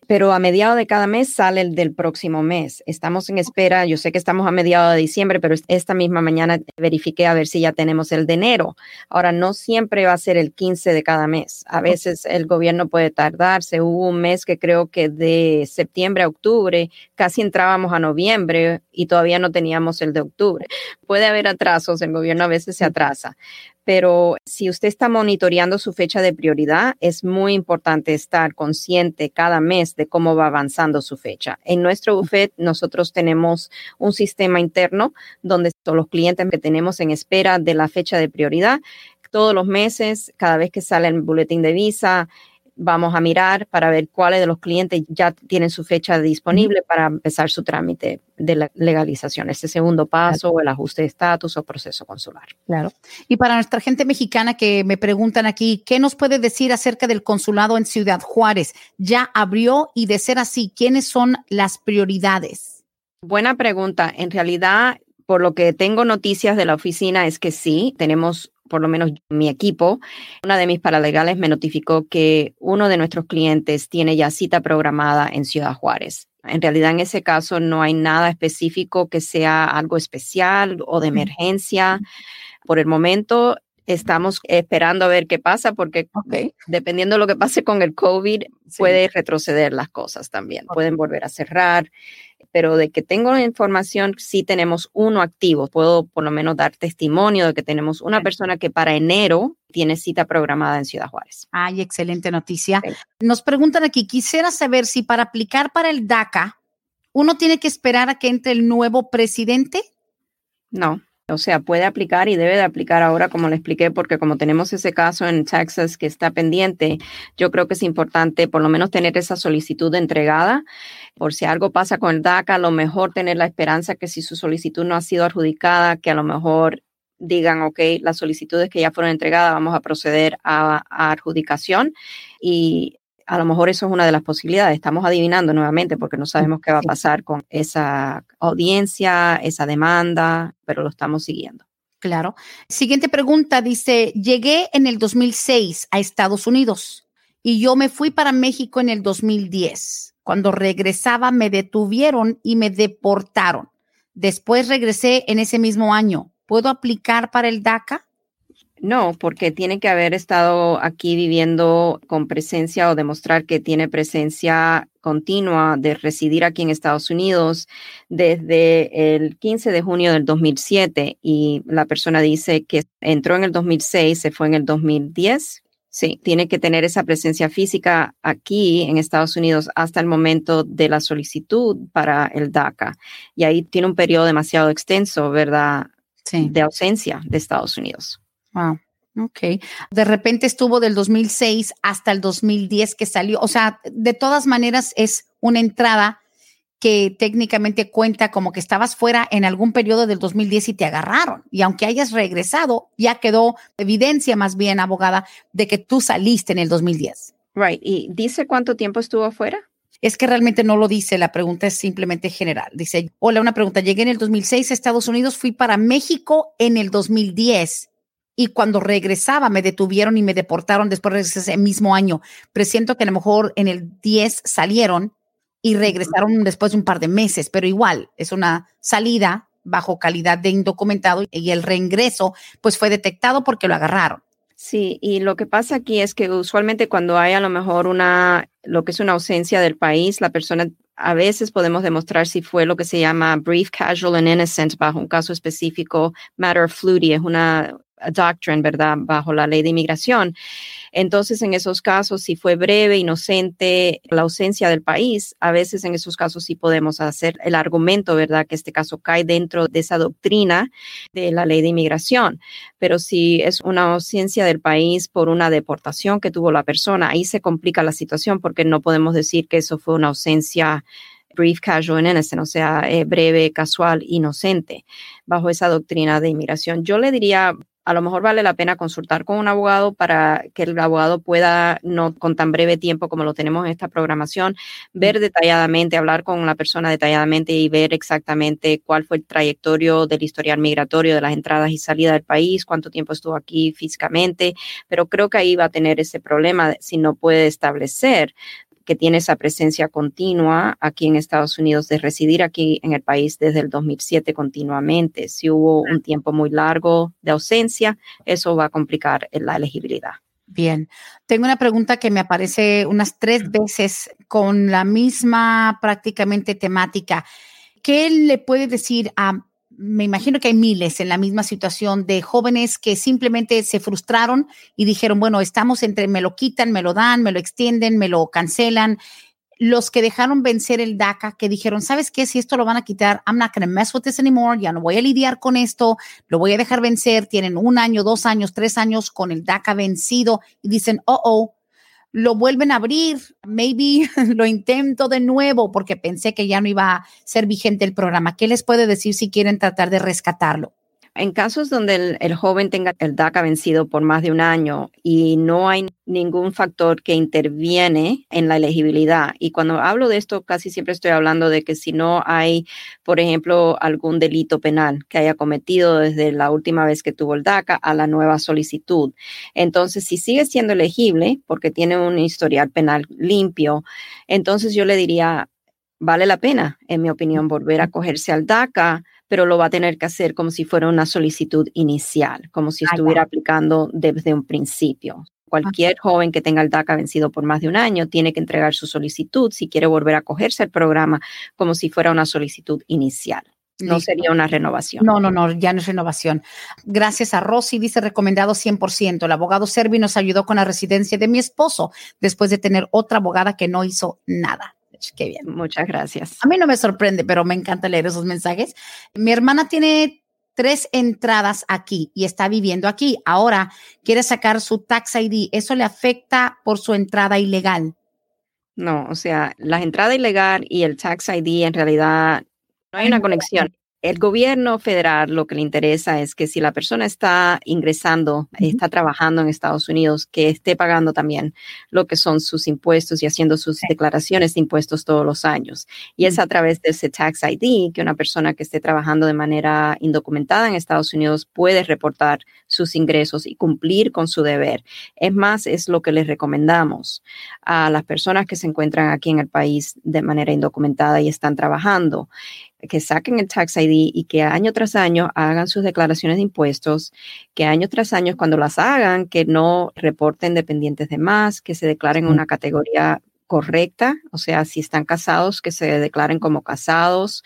pero a mediados de cada mes sale el del próximo mes. Estamos en espera, yo sé que estamos a mediados de diciembre, pero esta misma mañana verifiqué a ver si ya tenemos el de enero. Ahora, no siempre va a ser el 15 de cada mes. A veces el gobierno puede tardarse. Hubo un mes que creo que de septiembre a octubre casi entrábamos a noviembre y todavía no teníamos el de octubre. Puede haber atrasos, el gobierno a veces se atrasa, pero si usted está monitoreando su fecha de prioridad, es muy importante estar consciente cada mes de cómo va avanzando su fecha. En nuestro buffet, nosotros tenemos un sistema interno donde todos los clientes que tenemos en espera de la fecha de prioridad, todos los meses, cada vez que sale el boletín de visa, vamos a mirar para ver cuáles de los clientes ya tienen su fecha disponible para empezar su trámite de la legalización, ese segundo paso o el ajuste de estatus o proceso consular. Claro. Y para nuestra gente mexicana que me preguntan aquí, ¿qué nos puede decir acerca del consulado en Ciudad Juárez? ¿Ya abrió? Y de ser así, ¿quiénes son las prioridades? Buena pregunta. En realidad, por lo que tengo noticias de la oficina es que sí, tenemos por lo menos mi equipo, una de mis paralegales me notificó que uno de nuestros clientes tiene ya cita programada en Ciudad Juárez. En realidad, en ese caso, no hay nada específico que sea algo especial o de emergencia. Por el momento, estamos esperando a ver qué pasa porque dependiendo de lo que pase con el COVID, puede retroceder las cosas también. Pueden volver a cerrar pero de que tengo información, sí tenemos uno activo. Puedo por lo menos dar testimonio de que tenemos una persona que para enero tiene cita programada en Ciudad Juárez. Ay, excelente noticia. Nos preguntan aquí, quisiera saber si para aplicar para el DACA, uno tiene que esperar a que entre el nuevo presidente. No, o sea, puede aplicar y debe de aplicar ahora, como le expliqué, porque como tenemos ese caso en Texas que está pendiente, yo creo que es importante por lo menos tener esa solicitud entregada. Por si algo pasa con el DACA, a lo mejor tener la esperanza que si su solicitud no ha sido adjudicada, que a lo mejor digan, ok, las solicitudes que ya fueron entregadas, vamos a proceder a, a adjudicación. Y a lo mejor eso es una de las posibilidades. Estamos adivinando nuevamente porque no sabemos qué va a pasar con esa audiencia, esa demanda, pero lo estamos siguiendo. Claro. Siguiente pregunta dice, llegué en el 2006 a Estados Unidos y yo me fui para México en el 2010. Cuando regresaba me detuvieron y me deportaron. Después regresé en ese mismo año. ¿Puedo aplicar para el DACA? No, porque tiene que haber estado aquí viviendo con presencia o demostrar que tiene presencia continua de residir aquí en Estados Unidos desde el 15 de junio del 2007 y la persona dice que entró en el 2006, se fue en el 2010. Sí, tiene que tener esa presencia física aquí en Estados Unidos hasta el momento de la solicitud para el DACA. Y ahí tiene un periodo demasiado extenso, ¿verdad? Sí. De ausencia de Estados Unidos. Wow. Ok. De repente estuvo del 2006 hasta el 2010 que salió. O sea, de todas maneras es una entrada que técnicamente cuenta como que estabas fuera en algún periodo del 2010 y te agarraron. Y aunque hayas regresado, ya quedó evidencia más bien, abogada, de que tú saliste en el 2010. Right. ¿Y dice cuánto tiempo estuvo afuera? Es que realmente no lo dice, la pregunta es simplemente general. Dice, hola, una pregunta, llegué en el 2006 a Estados Unidos, fui para México en el 2010 y cuando regresaba me detuvieron y me deportaron después de ese mismo año. Presiento que a lo mejor en el 10 salieron y regresaron después de un par de meses, pero igual es una salida bajo calidad de indocumentado y el reingreso pues fue detectado porque lo agarraron. Sí, y lo que pasa aquí es que usualmente cuando hay a lo mejor una, lo que es una ausencia del país, la persona a veces podemos demostrar si fue lo que se llama brief, casual and innocent bajo un caso específico, matter of fluty, es una doctrine, ¿verdad? Bajo la ley de inmigración. Entonces, en esos casos, si fue breve, inocente, la ausencia del país, a veces en esos casos sí podemos hacer el argumento, ¿verdad? Que este caso cae dentro de esa doctrina de la ley de inmigración. Pero si es una ausencia del país por una deportación que tuvo la persona, ahí se complica la situación porque no podemos decir que eso fue una ausencia brief, casual and innocent, o sea, eh, breve, casual, inocente, bajo esa doctrina de inmigración. Yo le diría a lo mejor vale la pena consultar con un abogado para que el abogado pueda, no con tan breve tiempo como lo tenemos en esta programación, ver detalladamente, hablar con la persona detalladamente y ver exactamente cuál fue el trayectorio del historial migratorio de las entradas y salidas del país, cuánto tiempo estuvo aquí físicamente, pero creo que ahí va a tener ese problema si no puede establecer que tiene esa presencia continua aquí en Estados Unidos, de residir aquí en el país desde el 2007 continuamente. Si hubo un tiempo muy largo de ausencia, eso va a complicar la elegibilidad. Bien, tengo una pregunta que me aparece unas tres veces con la misma prácticamente temática. ¿Qué le puede decir a me imagino que hay miles en la misma situación de jóvenes que simplemente se frustraron y dijeron, bueno, estamos entre, me lo quitan, me lo dan, me lo extienden, me lo cancelan. Los que dejaron vencer el DACA, que dijeron, ¿sabes qué? Si esto lo van a quitar, I'm not going to mess with this anymore, ya no voy a lidiar con esto, lo voy a dejar vencer. Tienen un año, dos años, tres años con el DACA vencido y dicen, oh, oh, lo vuelven a abrir, maybe lo intento de nuevo porque pensé que ya no iba a ser vigente el programa. ¿Qué les puede decir si quieren tratar de rescatarlo? En casos donde el, joven tenga el DACA vencido por más de un año y no hay ningún factor que interviene en la elegibilidad, y cuando hablo de esto casi siempre estoy hablando de que si no hay, por ejemplo, algún delito penal que haya cometido desde la última vez que tuvo el DACA a la nueva solicitud. Entonces, si sigue siendo elegible porque tiene un historial penal limpio, entonces yo le diría, vale la pena, en mi opinión, volver a cogerse al DACA pero lo va a tener que hacer como si fuera una solicitud inicial, como si estuviera aplicando desde un principio. Cualquier joven que tenga el DACA vencido por más de un año tiene que entregar su solicitud si quiere volver a cogerse al programa como si fuera una solicitud inicial. No sería una renovación. No, no, no, ya no es renovación. Gracias a Rosy, dice recomendado 100%. El abogado Servi nos ayudó con la residencia de mi esposo después de tener otra abogada que no hizo nada. Qué bien. Muchas gracias. A mí no me sorprende, pero me encanta leer esos mensajes. Mi hermana tiene tres entradas aquí y está viviendo aquí. Ahora quiere sacar su tax ID. ¿Eso le afecta por su entrada ilegal? No, o sea, la entrada ilegal y el tax ID en realidad no hay una conexión el gobierno federal lo que le interesa es que si la persona está ingresando, está trabajando en Estados Unidos, que esté pagando también lo que son sus impuestos y haciendo sus declaraciones de impuestos todos los años. Y es a través de ese Tax ID que una persona que esté trabajando de manera indocumentada en Estados Unidos puede reportar sus ingresos y cumplir con su deber. Es más, es lo que les recomendamos a las personas que se encuentran aquí en el país de manera indocumentada y están trabajando que saquen el Tax ID y que año tras año hagan sus declaraciones de impuestos, que año tras año cuando las hagan, que no reporten dependientes de más, que se declaren una categoría correcta, o sea, si están casados, que se declaren como casados,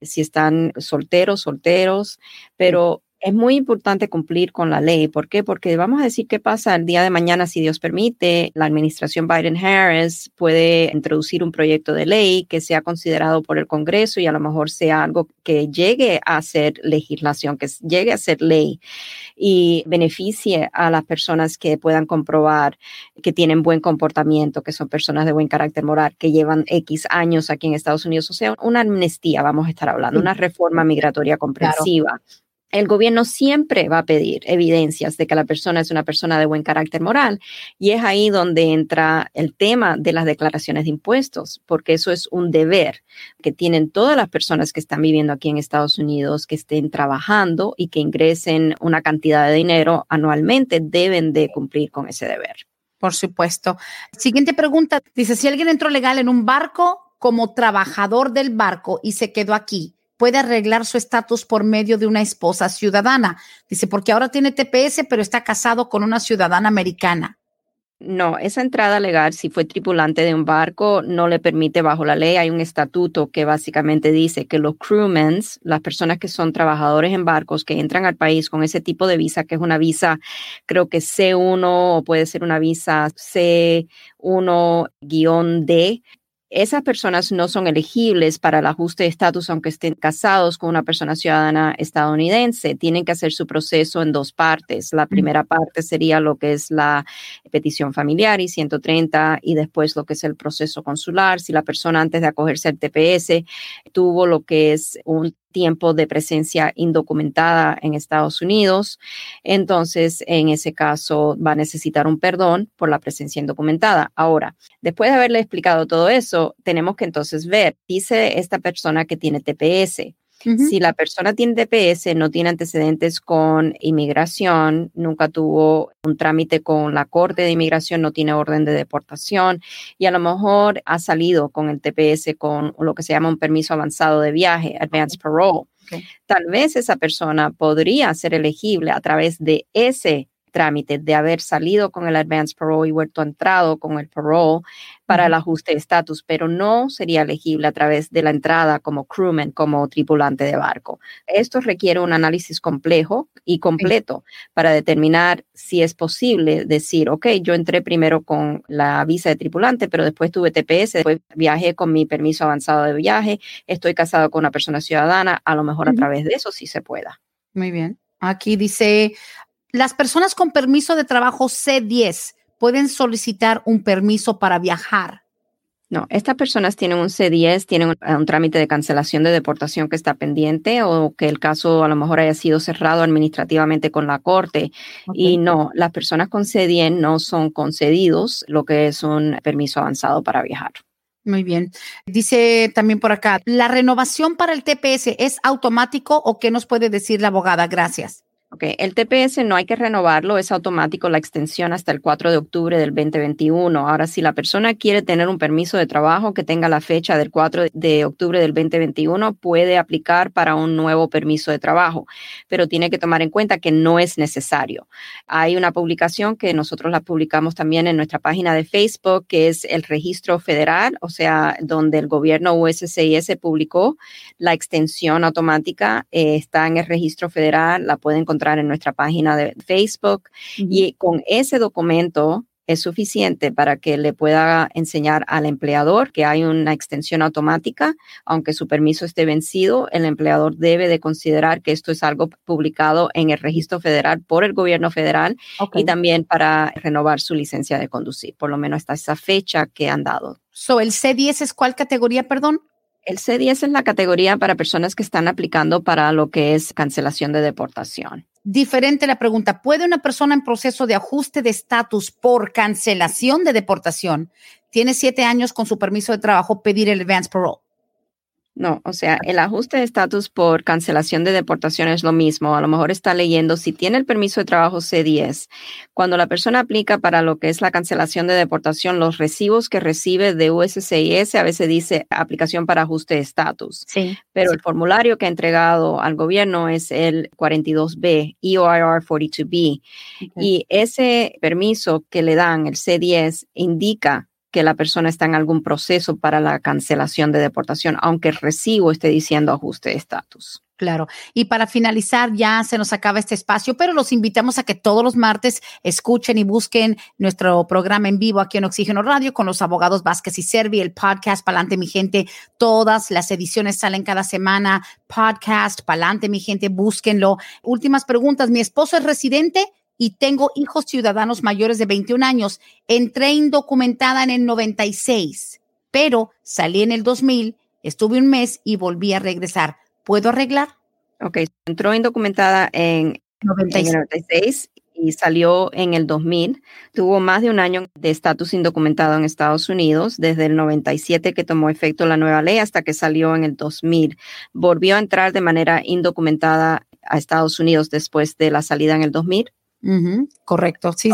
si están solteros, solteros, pero es muy importante cumplir con la ley. ¿Por qué? Porque vamos a decir qué pasa el día de mañana, si Dios permite, la administración Biden-Harris puede introducir un proyecto de ley que sea considerado por el Congreso y a lo mejor sea algo que llegue a ser legislación, que llegue a ser ley y beneficie a las personas que puedan comprobar que tienen buen comportamiento, que son personas de buen carácter moral, que llevan X años aquí en Estados Unidos. O sea, una amnistía, vamos a estar hablando, una reforma migratoria comprensiva el gobierno siempre va a pedir evidencias de que la persona es una persona de buen carácter moral. Y es ahí donde entra el tema de las declaraciones de impuestos, porque eso es un deber que tienen todas las personas que están viviendo aquí en Estados Unidos, que estén trabajando y que ingresen una cantidad de dinero anualmente, deben de cumplir con ese deber. Por supuesto. Siguiente pregunta. Dice, si alguien entró legal en un barco como trabajador del barco y se quedó aquí, puede arreglar su estatus por medio de una esposa ciudadana. Dice, porque ahora tiene TPS, pero está casado con una ciudadana americana. No, esa entrada legal, si fue tripulante de un barco, no le permite bajo la ley. Hay un estatuto que básicamente dice que los crewmen, las personas que son trabajadores en barcos que entran al país con ese tipo de visa, que es una visa, creo que C1 o puede ser una visa C1-D, esas personas no son elegibles para el ajuste de estatus aunque estén casados con una persona ciudadana estadounidense. Tienen que hacer su proceso en dos partes. La primera parte sería lo que es la petición familiar y 130 y después lo que es el proceso consular. Si la persona antes de acogerse al TPS tuvo lo que es un tiempo de presencia indocumentada en Estados Unidos. Entonces, en ese caso, va a necesitar un perdón por la presencia indocumentada. Ahora, después de haberle explicado todo eso, tenemos que entonces ver, dice esta persona que tiene TPS. Si la persona tiene TPS, no tiene antecedentes con inmigración, nunca tuvo un trámite con la Corte de Inmigración, no tiene orden de deportación y a lo mejor ha salido con el TPS con lo que se llama un permiso avanzado de viaje, Advanced Parole. Tal vez esa persona podría ser elegible a través de ese trámite de haber salido con el advance parole y vuelto entrado con el parole para el ajuste de estatus, pero no sería elegible a través de la entrada como crewman, como tripulante de barco. Esto requiere un análisis complejo y completo para determinar si es posible decir, ok, yo entré primero con la visa de tripulante, pero después tuve TPS, después viajé con mi permiso avanzado de viaje, estoy casado con una persona ciudadana, a lo mejor a través de eso sí se pueda. Muy bien. Aquí dice, las personas con permiso de trabajo C10 pueden solicitar un permiso para viajar. No, estas personas tienen un C10, tienen un, trámite de cancelación de deportación que está pendiente o que el caso a lo mejor haya sido cerrado administrativamente con la corte. Y no, las personas con C10 no son concedidos lo que es un permiso avanzado para viajar. Muy bien. Dice también por acá, ¿la renovación para el TPS es automático o qué nos puede decir la abogada? Gracias. Okay. El TPS no hay que renovarlo, es automático la extensión hasta el 4 de octubre del 2021. Ahora, si la persona quiere tener un permiso de trabajo que tenga la fecha del 4 de octubre del 2021, puede aplicar para un nuevo permiso de trabajo, pero tiene que tomar en cuenta que no es necesario. Hay una publicación que nosotros la publicamos también en nuestra página de Facebook, que es el registro federal, o sea, donde el gobierno USCIS publicó la extensión automática, eh, está en el registro federal, la pueden encontrar en nuestra página de Facebook. Y con ese documento es suficiente para que le pueda enseñar al empleador que hay una extensión automática, aunque su permiso esté vencido, el empleador debe de considerar que esto es algo publicado en el registro federal por el gobierno federal y también para renovar su licencia de conducir, por lo menos hasta esa fecha que han dado. So, ¿El C10 es cuál categoría, perdón? El C10 es la categoría para personas que están aplicando para lo que es cancelación de deportación diferente la pregunta. ¿Puede una persona en proceso de ajuste de estatus por cancelación de deportación, tiene siete años con su permiso de trabajo, pedir el advance parole? No, o sea, el ajuste de estatus por cancelación de deportación es lo mismo. A lo mejor está leyendo si tiene el permiso de trabajo C10. Cuando la persona aplica para lo que es la cancelación de deportación, los recibos que recibe de USCIS a veces dice aplicación para ajuste de estatus. Sí. Pero el formulario que ha entregado al gobierno es el 42B, EOIR 42B. Y ese permiso que le dan, el C10, indica que la persona está en algún proceso para la cancelación de deportación, aunque el recibo esté diciendo ajuste de estatus. Claro. Y para finalizar, ya se nos acaba este espacio, pero los invitamos a que todos los martes escuchen y busquen nuestro programa en vivo aquí en Oxígeno Radio con los abogados Vázquez y Servi, el podcast Palante Mi Gente. Todas las ediciones salen cada semana. Podcast Palante Mi Gente, búsquenlo. Últimas preguntas. Mi esposo es residente y tengo hijos ciudadanos mayores de 21 años. Entré indocumentada en el 96, pero salí en el 2000, estuve un mes y volví a regresar. ¿Puedo arreglar? Ok, entró indocumentada en, 96. y salió en el 2000. Tuvo más de un año de estatus indocumentado en Estados Unidos, desde el 97 que tomó efecto la nueva ley hasta que salió en el 2000. Volvió a entrar de manera indocumentada a Estados Unidos después de la salida en el 2000. Correcto, sí,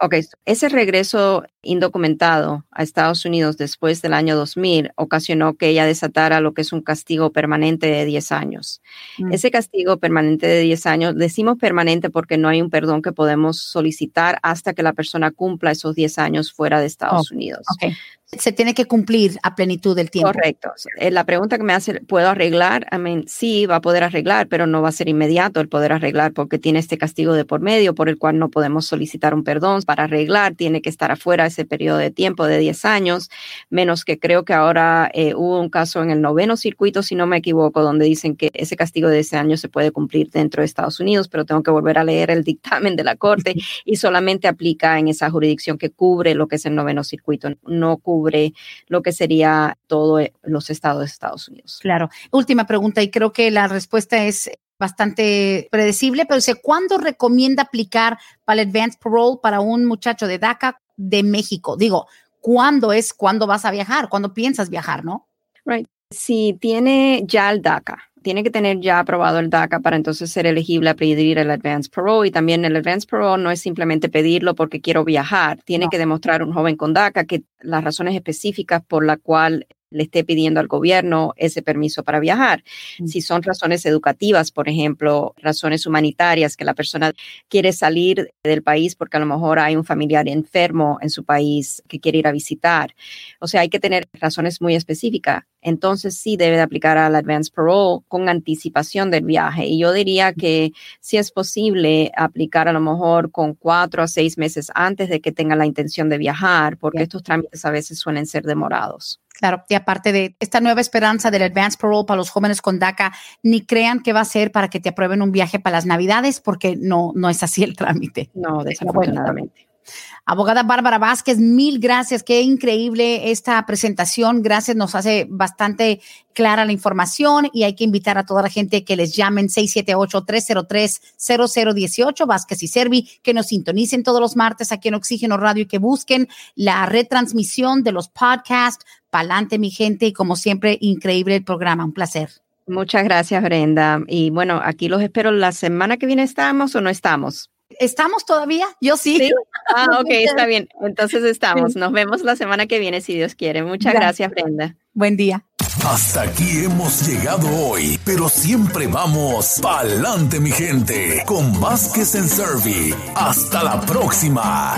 Ok, ese regreso indocumentado a Estados Unidos después del año 2000 ocasionó que ella desatara lo que es un castigo permanente de 10 años. Mm. Ese castigo permanente de 10 años, decimos permanente porque no hay un perdón que podemos solicitar hasta que la persona cumpla esos 10 años fuera de Estados Unidos. Okay se tiene que cumplir a plenitud del tiempo. Correcto. Eh, la pregunta que me hace, ¿puedo arreglar? I mean, sí, va a poder arreglar, pero no va a ser inmediato el poder arreglar porque tiene este castigo de por medio por el cual no podemos solicitar un perdón perdón, para arreglar, tiene que estar afuera ese periodo de tiempo de 10 años, menos que creo que ahora eh, hubo un caso en el noveno circuito, si no me equivoco, donde dicen que ese castigo de ese año se puede cumplir dentro de Estados Unidos, pero tengo que volver a leer el dictamen de la Corte y solamente aplica en esa jurisdicción que cubre lo que es el noveno circuito, no cubre lo que sería todos los estados de Estados Unidos. Claro. Última pregunta y creo que la respuesta es bastante predecible, pero sé ¿cuándo recomienda aplicar para el Advanced Parole para un muchacho de DACA de México? Digo, ¿cuándo es cuándo vas a viajar? ¿Cuándo piensas viajar, no? Right. Si tiene ya el DACA, tiene que tener ya aprobado el DACA para entonces ser elegible a pedir el Advance Parole. Y también el Advance Parole no es simplemente pedirlo porque quiero viajar. Tiene que demostrar un joven con DACA que las razones específicas por la cual le esté pidiendo al gobierno ese permiso para viajar. Mm. Si son razones educativas, por ejemplo, razones humanitarias, que la persona quiere salir del país porque a lo mejor hay un familiar enfermo en su país que quiere ir a visitar. O sea, hay que tener razones muy específicas. Entonces sí debe de aplicar al advance parole con anticipación del viaje. Y yo diría que si es posible aplicar a lo mejor con cuatro a seis meses antes de que tenga la intención de viajar, porque estos trámites a veces suelen ser demorados. Claro, y aparte de esta nueva esperanza del Advance Parole para los jóvenes con DACA, ni crean que va a ser para que te aprueben un viaje para las Navidades, porque no, no es así el trámite. No, desafortunadamente. Abogada Bárbara Vázquez, mil gracias. Qué increíble esta presentación. Gracias, nos hace bastante clara la información y hay que invitar a toda la gente que les llamen 678-303-0018, Vázquez y Servi, que nos sintonicen todos los martes aquí en Oxígeno Radio y que busquen la retransmisión de los podcasts. Pa'lante, mi gente, y como siempre, increíble el programa. Un placer. Muchas gracias, Brenda. Y bueno, aquí los espero la semana que viene. ¿Estamos o no estamos? ¿Estamos todavía? Yo sí. Ah, ok, está bien. Entonces estamos. Nos vemos la semana que viene, si Dios quiere. Muchas gracias, Brenda. Buen día. Hasta aquí hemos llegado hoy, pero siempre vamos pa'lante, mi gente, con Vázquez en Servi. Hasta la próxima.